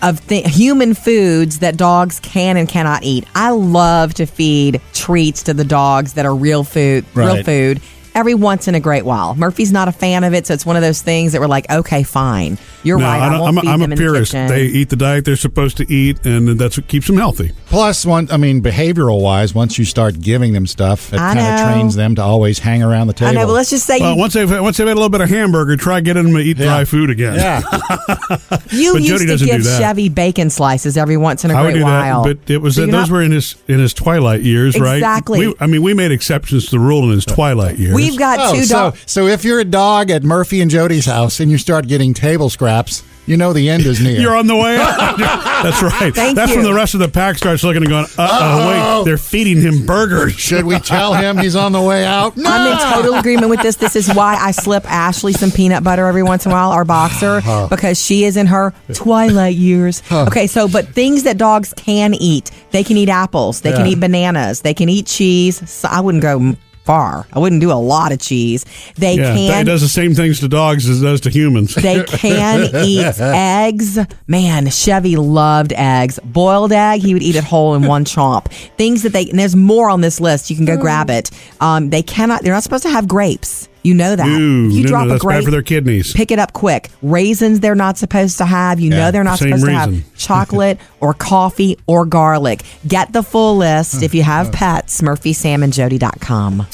[SPEAKER 1] of th- human foods that dogs can and cannot eat. I love to feed treats to the dogs that are real food, real food. Every once in a great while. Murphy's not a fan of it, so it's one of those things that we're like, okay, fine. You're
[SPEAKER 3] No,
[SPEAKER 1] right. I
[SPEAKER 3] I'm, a- I'm a
[SPEAKER 1] the
[SPEAKER 3] purist.
[SPEAKER 1] kitchen.
[SPEAKER 3] They eat the diet they're supposed to eat, and that's what keeps them healthy.
[SPEAKER 2] Plus, one, I mean, behavioral wise, once you start giving them stuff, it
[SPEAKER 1] I
[SPEAKER 2] kind of trains them to always hang around the table.
[SPEAKER 1] I know, but let's just say
[SPEAKER 3] Well,
[SPEAKER 1] you,
[SPEAKER 3] once they've once they've had a little bit of hamburger, try getting them to eat
[SPEAKER 2] Yeah.
[SPEAKER 3] dry food again.
[SPEAKER 2] yeah,
[SPEAKER 1] you
[SPEAKER 3] but
[SPEAKER 1] used
[SPEAKER 3] Jody
[SPEAKER 1] to
[SPEAKER 3] doesn't
[SPEAKER 1] give
[SPEAKER 3] do that.
[SPEAKER 1] Chevy bacon slices every once in a
[SPEAKER 3] I would
[SPEAKER 1] great
[SPEAKER 3] do
[SPEAKER 1] while.
[SPEAKER 3] that, but it was
[SPEAKER 1] So you're
[SPEAKER 3] those
[SPEAKER 1] not-
[SPEAKER 3] were in his in his twilight years, right?
[SPEAKER 1] Exactly.
[SPEAKER 3] I mean, we made exceptions to the rule in his twilight years.
[SPEAKER 1] We've got
[SPEAKER 2] Oh,
[SPEAKER 1] two
[SPEAKER 2] so
[SPEAKER 1] dogs.
[SPEAKER 2] so if you're a dog at Murphy and Jody's house and you start getting table scraps, you know the end is near.
[SPEAKER 3] You're on the way out. That's right.
[SPEAKER 1] Thank
[SPEAKER 3] That's when the rest of the pack starts looking and going, uh oh, wait, they're feeding him burgers.
[SPEAKER 2] Should we tell him he's on the way out? No.
[SPEAKER 1] I'm in total agreement with this. This is why I slip Ashley some peanut butter every once in a while, our boxer, because she is in her twilight years. Okay, so but things that dogs can eat, they can eat apples, they can eat bananas, they can eat cheese. So I wouldn't go far. I wouldn't do a lot of cheese. They
[SPEAKER 3] Yeah,
[SPEAKER 1] can
[SPEAKER 3] it does the same things to dogs as it does to humans.
[SPEAKER 1] They can eat eggs. Man, Chevy loved eggs. Boiled egg, he would eat it whole in one chomp. Things that they, and there's more on this list. You can go grab it. Um, they cannot, they're not supposed to have grapes. You know that.
[SPEAKER 3] Ooh,
[SPEAKER 1] if you
[SPEAKER 3] no,
[SPEAKER 1] drop
[SPEAKER 3] no,
[SPEAKER 1] a
[SPEAKER 3] that's bad
[SPEAKER 1] grape,
[SPEAKER 3] for their kidneys.
[SPEAKER 1] pick it up quick. Raisins, they're not supposed to have. You
[SPEAKER 2] Yeah,
[SPEAKER 1] know they're not
[SPEAKER 3] same
[SPEAKER 1] supposed to have chocolate or coffee or garlic. Get the full list if you have pets. MurphySamandJody.com.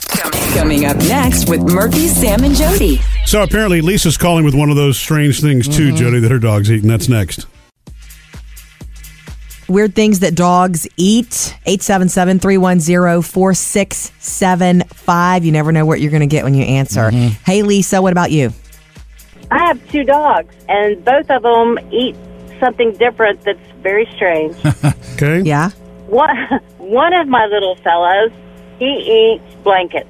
[SPEAKER 6] Coming up next with Murphy, Sam, and Jody.
[SPEAKER 3] So apparently, Lisa's calling with one of those strange things too,
[SPEAKER 1] Mm-hmm.
[SPEAKER 3] Jody, that her dog's eating. That's next.
[SPEAKER 1] Weird things that dogs eat. 877 310 4675. You never know what you're going to get when you answer. Hey, Lisa, what about you?
[SPEAKER 7] I have two dogs, and both of them eat something different that's very strange.
[SPEAKER 3] Okay.
[SPEAKER 1] Yeah.
[SPEAKER 7] one, one of my little fellows, he eats blankets.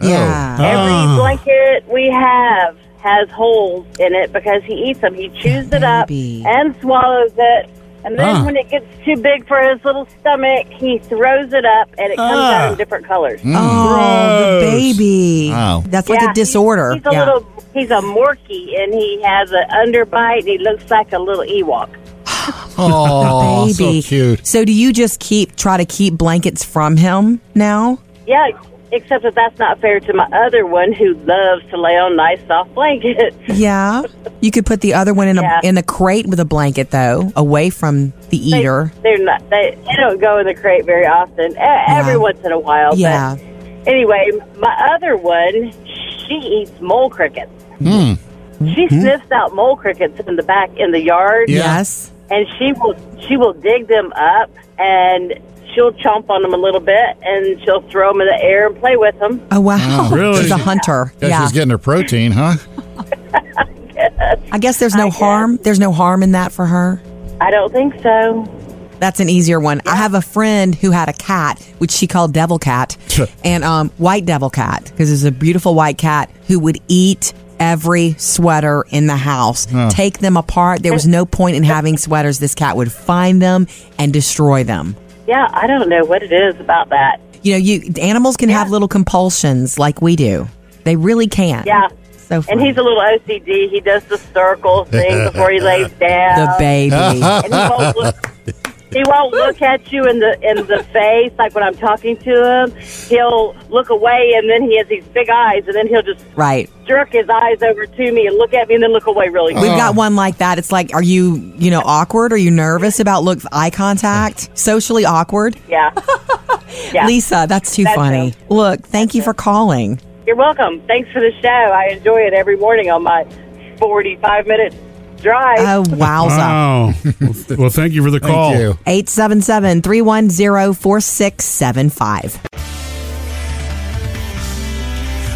[SPEAKER 1] Yeah.
[SPEAKER 7] Every
[SPEAKER 3] Ah.
[SPEAKER 7] blanket we have has holes in it because he eats them. He chews it up
[SPEAKER 1] Baby.
[SPEAKER 7] and swallows it. And then
[SPEAKER 2] Ah.
[SPEAKER 7] when it gets too big for his little stomach, he throws it up and it comes
[SPEAKER 3] Ah.
[SPEAKER 7] out in different colors.
[SPEAKER 1] Oh, the
[SPEAKER 3] Gross.
[SPEAKER 1] baby.
[SPEAKER 2] Wow.
[SPEAKER 1] That's like
[SPEAKER 7] Yeah,
[SPEAKER 1] a disorder.
[SPEAKER 7] He's, he's a
[SPEAKER 1] yeah.
[SPEAKER 7] little. He's a Morkie, and he has an underbite, and he looks like a little Ewok.
[SPEAKER 2] Oh,
[SPEAKER 1] baby.
[SPEAKER 2] so cute.
[SPEAKER 1] So do you just keep try to keep blankets from him now?
[SPEAKER 7] Yeah, except that that's not fair to my other one who loves to lay on nice soft blankets.
[SPEAKER 1] Yeah. You could put the other one in a in a crate with a blanket though, away from the eater.
[SPEAKER 7] They're not. They, they don't go in the crate very often. E- Every once in a while. but
[SPEAKER 1] Yeah.
[SPEAKER 7] Anyway, my other one, she eats mole crickets.
[SPEAKER 2] Hmm.
[SPEAKER 7] She sniffs out mole crickets in the back in the yard,
[SPEAKER 1] Yes.
[SPEAKER 7] and she will she will dig them up and she'll chomp on them a little bit, and she'll throw them in the air and play with them.
[SPEAKER 1] Oh wow.
[SPEAKER 3] Oh, really?
[SPEAKER 1] She's a hunter.
[SPEAKER 2] Guess
[SPEAKER 1] yeah.
[SPEAKER 2] she's getting her protein, huh?
[SPEAKER 1] I guess there's no harm. There's no harm in that for her.
[SPEAKER 7] I don't think so.
[SPEAKER 1] That's an easier one. I have a friend who had a cat, which she called Devil Cat, and um, White Devil Cat, because it's a beautiful white cat who would eat every sweater in the house, take them apart. There was no point in having sweaters. This cat would find them and destroy them.
[SPEAKER 7] Yeah, I don't know what it is about that.
[SPEAKER 1] You know, you animals can have little compulsions like we do. They really can.
[SPEAKER 7] Yeah.
[SPEAKER 1] So
[SPEAKER 7] And he's a little OCD. He does the circle thing before he lays down.
[SPEAKER 1] the baby.
[SPEAKER 7] And he won't look. He won't look at you in the in the face like when I'm talking to him. He'll look away, and then he has these big eyes, and then he'll just
[SPEAKER 1] right.
[SPEAKER 7] jerk his eyes over to me and look at me, and then look away really quick.
[SPEAKER 1] We've got one like that. It's like, are you, you know, awkward? Are you nervous about look eye contact? Socially awkward?
[SPEAKER 7] Yeah. Yeah.
[SPEAKER 1] Lisa, that's too
[SPEAKER 7] That's
[SPEAKER 1] funny.
[SPEAKER 7] it.
[SPEAKER 1] Look, thank you for calling.
[SPEAKER 7] You're welcome. Thanks for the show. I enjoy it every morning on my 45 minute drive.
[SPEAKER 1] Oh, wowza.
[SPEAKER 3] Wow. well, well, thank you for the call.
[SPEAKER 2] Thank
[SPEAKER 1] 877 310 4675.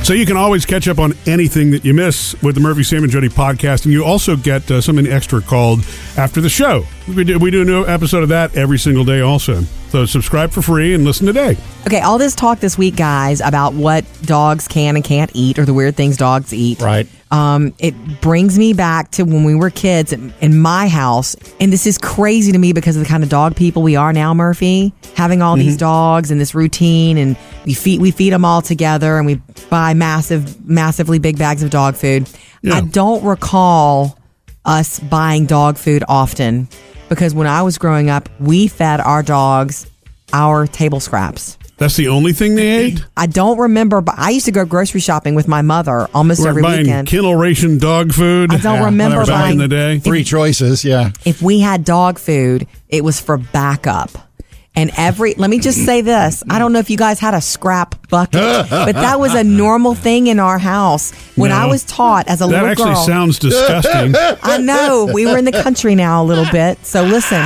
[SPEAKER 3] So you can always catch up on anything that you miss with the Murphy, Sam, and Jody podcast, and you also get uh, something extra called After the Show. We do, we do a new episode of that every single day also. So subscribe for free and listen today.
[SPEAKER 1] Okay, all this talk this week, guys, about what dogs can and can't eat or the weird things dogs eat.
[SPEAKER 2] Right.
[SPEAKER 1] Um, it brings me back to when we were kids in, in my house. And this is crazy to me because of the kind of dog people we are now, Murphy. Having all these dogs and this routine and we feed we feed them all together and we buy massive massively big bags of dog food.
[SPEAKER 3] Yeah.
[SPEAKER 1] I don't recall us buying dog food often because when I was growing up, we fed our dogs our table scraps.
[SPEAKER 3] That's the only thing they ate?
[SPEAKER 1] I don't remember, but I used to go grocery shopping with my mother almost
[SPEAKER 3] We're
[SPEAKER 1] every
[SPEAKER 3] buying
[SPEAKER 1] weekend.
[SPEAKER 3] Ken-L Ration dog food.
[SPEAKER 1] I don't
[SPEAKER 2] Yeah,
[SPEAKER 1] remember
[SPEAKER 3] back
[SPEAKER 1] buying
[SPEAKER 3] in the day.
[SPEAKER 2] Three choices, yeah.
[SPEAKER 1] if we had dog food, it was for backup. And every, let me just say this. I don't know if you guys had a scrap bucket, but that was a normal thing in our house. When I was taught as a little girl.
[SPEAKER 3] That actually sounds disgusting.
[SPEAKER 1] I know we were in the country now a little bit. So listen,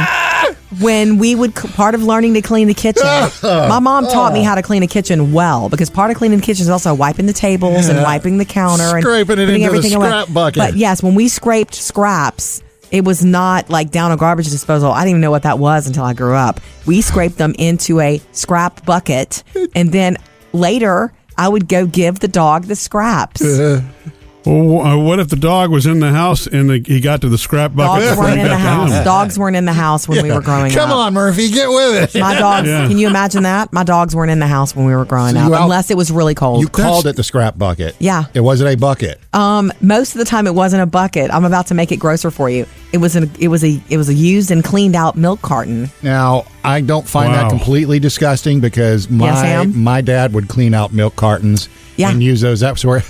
[SPEAKER 1] when we would, part of learning to clean the kitchen, my mom taught me how to clean a kitchen well because part of cleaning the kitchen is also wiping the tables and wiping the counter and
[SPEAKER 2] Scraping it into the
[SPEAKER 1] everything away.
[SPEAKER 2] scrap bucket.
[SPEAKER 1] But yes, when we scraped scraps, It was not like down a garbage disposal. I didn't even know what that was until I grew up. We scraped them into a scrap bucket, and then later I would go give the dog the scraps.
[SPEAKER 3] Well, uh, what if the dog was in the house and the, he got to the scrap bucket?
[SPEAKER 1] Dogs weren't in the house.
[SPEAKER 3] him?
[SPEAKER 1] Dogs weren't in the house when we were growing
[SPEAKER 2] Come
[SPEAKER 1] up.
[SPEAKER 2] Come on, Murphy, get with it.
[SPEAKER 1] My dogs.
[SPEAKER 3] Yeah.
[SPEAKER 1] Can you imagine that? My dogs weren't in the house when we were growing
[SPEAKER 2] So
[SPEAKER 1] up,
[SPEAKER 2] out-
[SPEAKER 1] unless it was really cold.
[SPEAKER 2] You called it the scrap bucket.
[SPEAKER 1] Yeah.
[SPEAKER 2] It wasn't a bucket.
[SPEAKER 1] Um, most of the time it wasn't a bucket. I'm about to make it grosser for you. It was an it was a it was a used and cleaned out milk carton.
[SPEAKER 2] Now, I don't find
[SPEAKER 3] Wow.
[SPEAKER 2] that completely disgusting because my
[SPEAKER 1] Sam?
[SPEAKER 2] my dad would clean out milk cartons
[SPEAKER 1] Yeah.
[SPEAKER 2] and use those. That's where,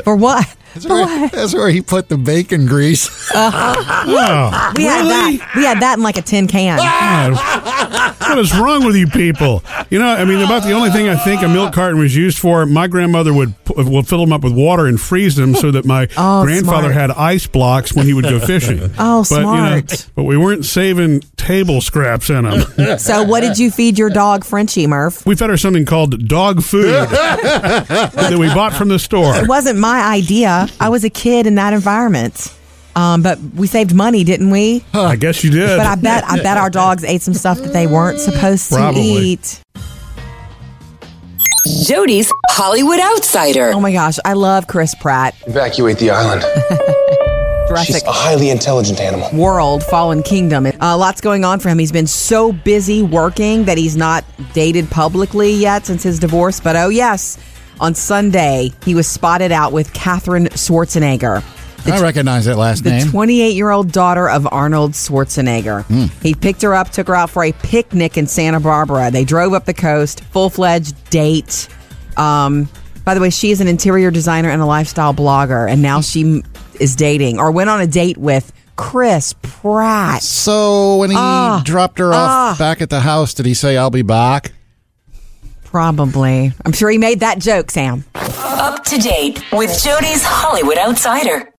[SPEAKER 1] For what?
[SPEAKER 2] that's
[SPEAKER 1] For
[SPEAKER 2] where,
[SPEAKER 1] what?
[SPEAKER 2] that's where he put the bacon grease.
[SPEAKER 3] Oh,
[SPEAKER 1] We had that. We had that in like a tin can.
[SPEAKER 3] God, what is wrong with you people? You know, I mean, about the only thing I think a milk carton was used for. My grandmother would pu- would fill them up with water and freeze them so that my
[SPEAKER 1] Oh,
[SPEAKER 3] grandfather
[SPEAKER 1] smart.
[SPEAKER 3] had ice blocks when he would go fishing.
[SPEAKER 1] Oh,
[SPEAKER 3] but, You know,
[SPEAKER 1] smart.
[SPEAKER 3] but we weren't saving table scraps in them.
[SPEAKER 1] So what did you feed your dog, Frenchie Murph?
[SPEAKER 3] we fed her something called dog food that we bought from the store.
[SPEAKER 1] It wasn't my idea. I was a kid in that environment. Um, but we saved money, didn't we?
[SPEAKER 3] I guess you did.
[SPEAKER 1] But I bet I bet our dogs ate some stuff that they weren't supposed to
[SPEAKER 3] Probably.
[SPEAKER 1] eat.
[SPEAKER 6] Jody's Hollywood Outsider.
[SPEAKER 1] Oh my gosh, I love Chris Pratt.
[SPEAKER 8] Evacuate the island. She's
[SPEAKER 1] Jurassic
[SPEAKER 8] a highly intelligent animal.
[SPEAKER 1] World, Fallen Kingdom. Uh, lots going on for him. He's been so busy working that he's not dated publicly yet since his divorce. But oh, yes, on Sunday, he was spotted out with Katherine Schwarzenegger,
[SPEAKER 2] I recognize that last
[SPEAKER 1] the
[SPEAKER 2] name.
[SPEAKER 1] 28 year old daughter of Arnold Schwarzenegger. He picked her up, took her out for a picnic in Santa Barbara. They drove up the coast, full fledged date. Um, by the way, she is an interior designer and a lifestyle blogger, and now she is dating or went on a date with Chris Pratt.
[SPEAKER 2] so when he
[SPEAKER 1] Ah.
[SPEAKER 2] dropped her off back at the house, did he say, I'll be back?
[SPEAKER 1] Probably. I'm sure he made that joke, Sam.
[SPEAKER 6] Up to date with Jody's Hollywood Outsider.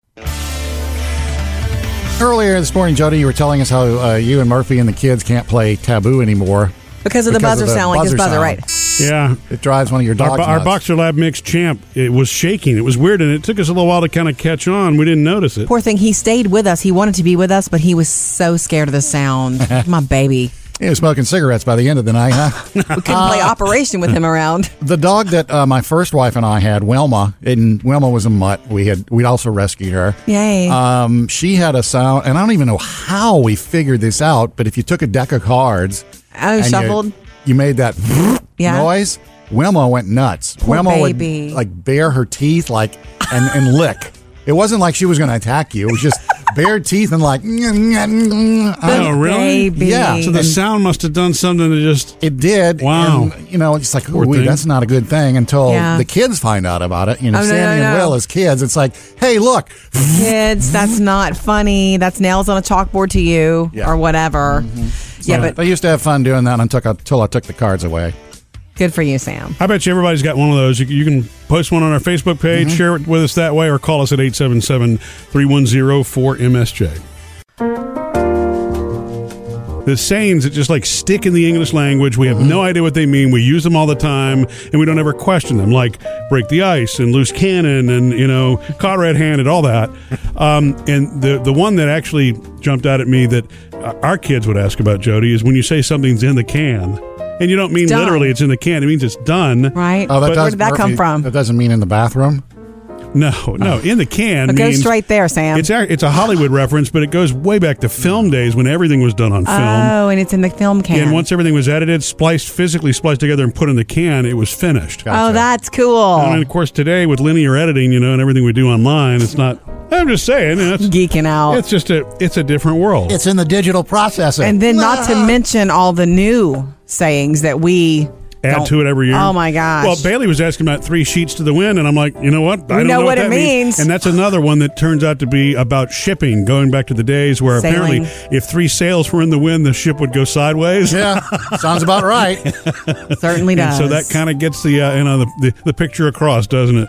[SPEAKER 2] Earlier this morning, Jody, you were telling us how uh, you and Murphy and the kids can't play taboo anymore.
[SPEAKER 1] Because of the
[SPEAKER 2] Because
[SPEAKER 1] buzzer
[SPEAKER 2] of the
[SPEAKER 1] sound, like his
[SPEAKER 2] buzzer
[SPEAKER 1] buzzer,
[SPEAKER 2] sound.
[SPEAKER 1] right?
[SPEAKER 3] yeah.
[SPEAKER 2] It drives one of your dogs
[SPEAKER 3] Our, bo- our. Boxer Lab mix champ, it was shaking. It was weird, and it took us a little while to kind of catch on. We didn't notice it.
[SPEAKER 1] Poor thing, he stayed with us. He wanted to be with us, but he was so scared of the sound. My baby.
[SPEAKER 2] He was smoking cigarettes by the end of the night, huh?
[SPEAKER 1] We couldn't play Operation with him around.
[SPEAKER 2] the dog that uh, my first wife and I had, Wilma, and Wilma was a mutt. We had we'd also rescued her.
[SPEAKER 1] Yay.
[SPEAKER 2] Um, she had a sound, and I don't even know how we figured this out. But if you took a deck of cards,
[SPEAKER 1] Oh,
[SPEAKER 2] and you-
[SPEAKER 1] shuffled?
[SPEAKER 2] you, made that
[SPEAKER 1] Yeah.
[SPEAKER 2] noise. Wilma went nuts.
[SPEAKER 1] Poor
[SPEAKER 2] Wilma
[SPEAKER 1] baby.
[SPEAKER 2] would like bare her teeth, like and and lick. It wasn't like she was going to attack you. It was just bare teeth and like.
[SPEAKER 3] Oh, um, really?
[SPEAKER 1] Baby.
[SPEAKER 2] Yeah.
[SPEAKER 3] So the sound must have done something to just.
[SPEAKER 2] It did.
[SPEAKER 3] Wow.
[SPEAKER 2] And, you know, it's like,
[SPEAKER 3] Poor
[SPEAKER 2] ooh,
[SPEAKER 3] thing.
[SPEAKER 2] that's not a good thing until
[SPEAKER 1] Yeah.
[SPEAKER 2] the kids find out about it. You know,
[SPEAKER 1] Oh, no,
[SPEAKER 2] Sammy
[SPEAKER 1] no,
[SPEAKER 2] and. Will as kids, it's like, hey, look.
[SPEAKER 1] Kids, that's not funny. That's nails on a chalkboard to you
[SPEAKER 2] Yeah.
[SPEAKER 1] or whatever. Mm-hmm.
[SPEAKER 2] Yeah,
[SPEAKER 1] but I
[SPEAKER 2] used to have fun doing that until I, until I took the cards away.
[SPEAKER 1] Good for you, Sam.
[SPEAKER 3] I bet you everybody's got one of those. You, can- you can post one on our Facebook page, share it with us that way, or call us at 877 310 4MSJ. The sayings that just like stick in the English language, we have no idea what they mean. We use them all the time, and we don't ever question them, like break the ice and loose cannon and you know caught red handed, all that. Um, and the the one that actually jumped out at me that uh, our kids would ask about Jody is when you say something's in the can, and you don't mean
[SPEAKER 1] done.
[SPEAKER 3] literally it's in the can. It means it's done.
[SPEAKER 1] Right?
[SPEAKER 2] Oh, that
[SPEAKER 3] But-
[SPEAKER 2] does,
[SPEAKER 1] Where did that come
[SPEAKER 2] Murphy,
[SPEAKER 1] from?
[SPEAKER 2] That doesn't mean in the bathroom.
[SPEAKER 3] No, no, oh. in the can.
[SPEAKER 1] It goes
[SPEAKER 3] means-
[SPEAKER 1] straight there, Sam.
[SPEAKER 3] It's a, it's a Hollywood reference, but it goes way back to film days when everything was done on oh, film.
[SPEAKER 1] Oh, and it's in the film can.
[SPEAKER 3] And once everything was edited, spliced, physically spliced together, and put in the can, it was finished.
[SPEAKER 1] oh, that's cool.
[SPEAKER 3] And of course, today with linear editing, you know, and everything we do online, it's not. I'm just saying, it's,
[SPEAKER 1] Geeking out.
[SPEAKER 3] it's just a it's a different world.
[SPEAKER 2] It's in the digital processor.
[SPEAKER 1] and then not to mention all the new sayings that we
[SPEAKER 3] Add to it every year.
[SPEAKER 1] Oh my gosh.
[SPEAKER 3] Well, Bailey was asking about three sheets to the wind, and I'm like, you know what? I don't
[SPEAKER 1] know
[SPEAKER 3] know
[SPEAKER 1] what it
[SPEAKER 3] that
[SPEAKER 1] means.
[SPEAKER 3] And that's another one that turns out to be about shipping, going back to the days where
[SPEAKER 1] Sailing.
[SPEAKER 3] apparently, if three sails were in the wind, the ship would go sideways.
[SPEAKER 2] yeah, sounds about right.
[SPEAKER 1] certainly
[SPEAKER 3] And
[SPEAKER 1] does.
[SPEAKER 3] so that kind of gets the uh, you know the, the the picture across, doesn't it?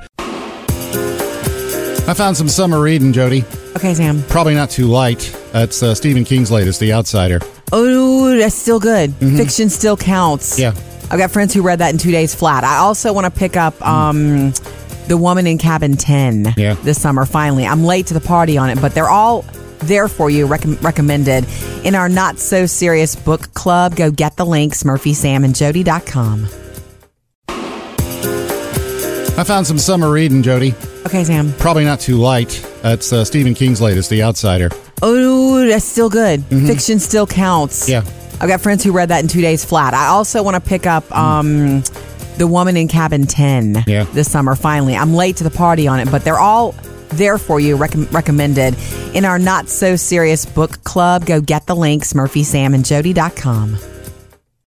[SPEAKER 2] I found some summer reading, Jody.
[SPEAKER 1] Okay, Sam.
[SPEAKER 2] Probably not too light. That's uh, Stephen King's latest, The Outsider.
[SPEAKER 1] Oh, that's still good. Fiction still counts.
[SPEAKER 2] Yeah.
[SPEAKER 1] I've got friends who read that in two days flat. I also want to pick up um, The Woman in Cabin 10
[SPEAKER 2] Yeah.
[SPEAKER 1] this summer, finally. I'm late to the party on it, but they're all there for you, rec- recommended. In our Not So Serious book club, go get the links, murphysamandjody.com.
[SPEAKER 2] I found some summer reading, Jody.
[SPEAKER 1] Okay, Sam.
[SPEAKER 2] Probably not too light. That's uh, Stephen King's latest, The Outsider.
[SPEAKER 1] Oh, that's still good. Fiction still counts.
[SPEAKER 2] Yeah.
[SPEAKER 1] I've got friends who read that in two days flat. I also want to pick up um, The Woman in Cabin 10
[SPEAKER 2] Yeah.
[SPEAKER 1] this summer, finally. I'm late to the party on it, but they're all there for you, rec- recommended. In our Not So Serious book club, go get the links, murphysamandjody.com.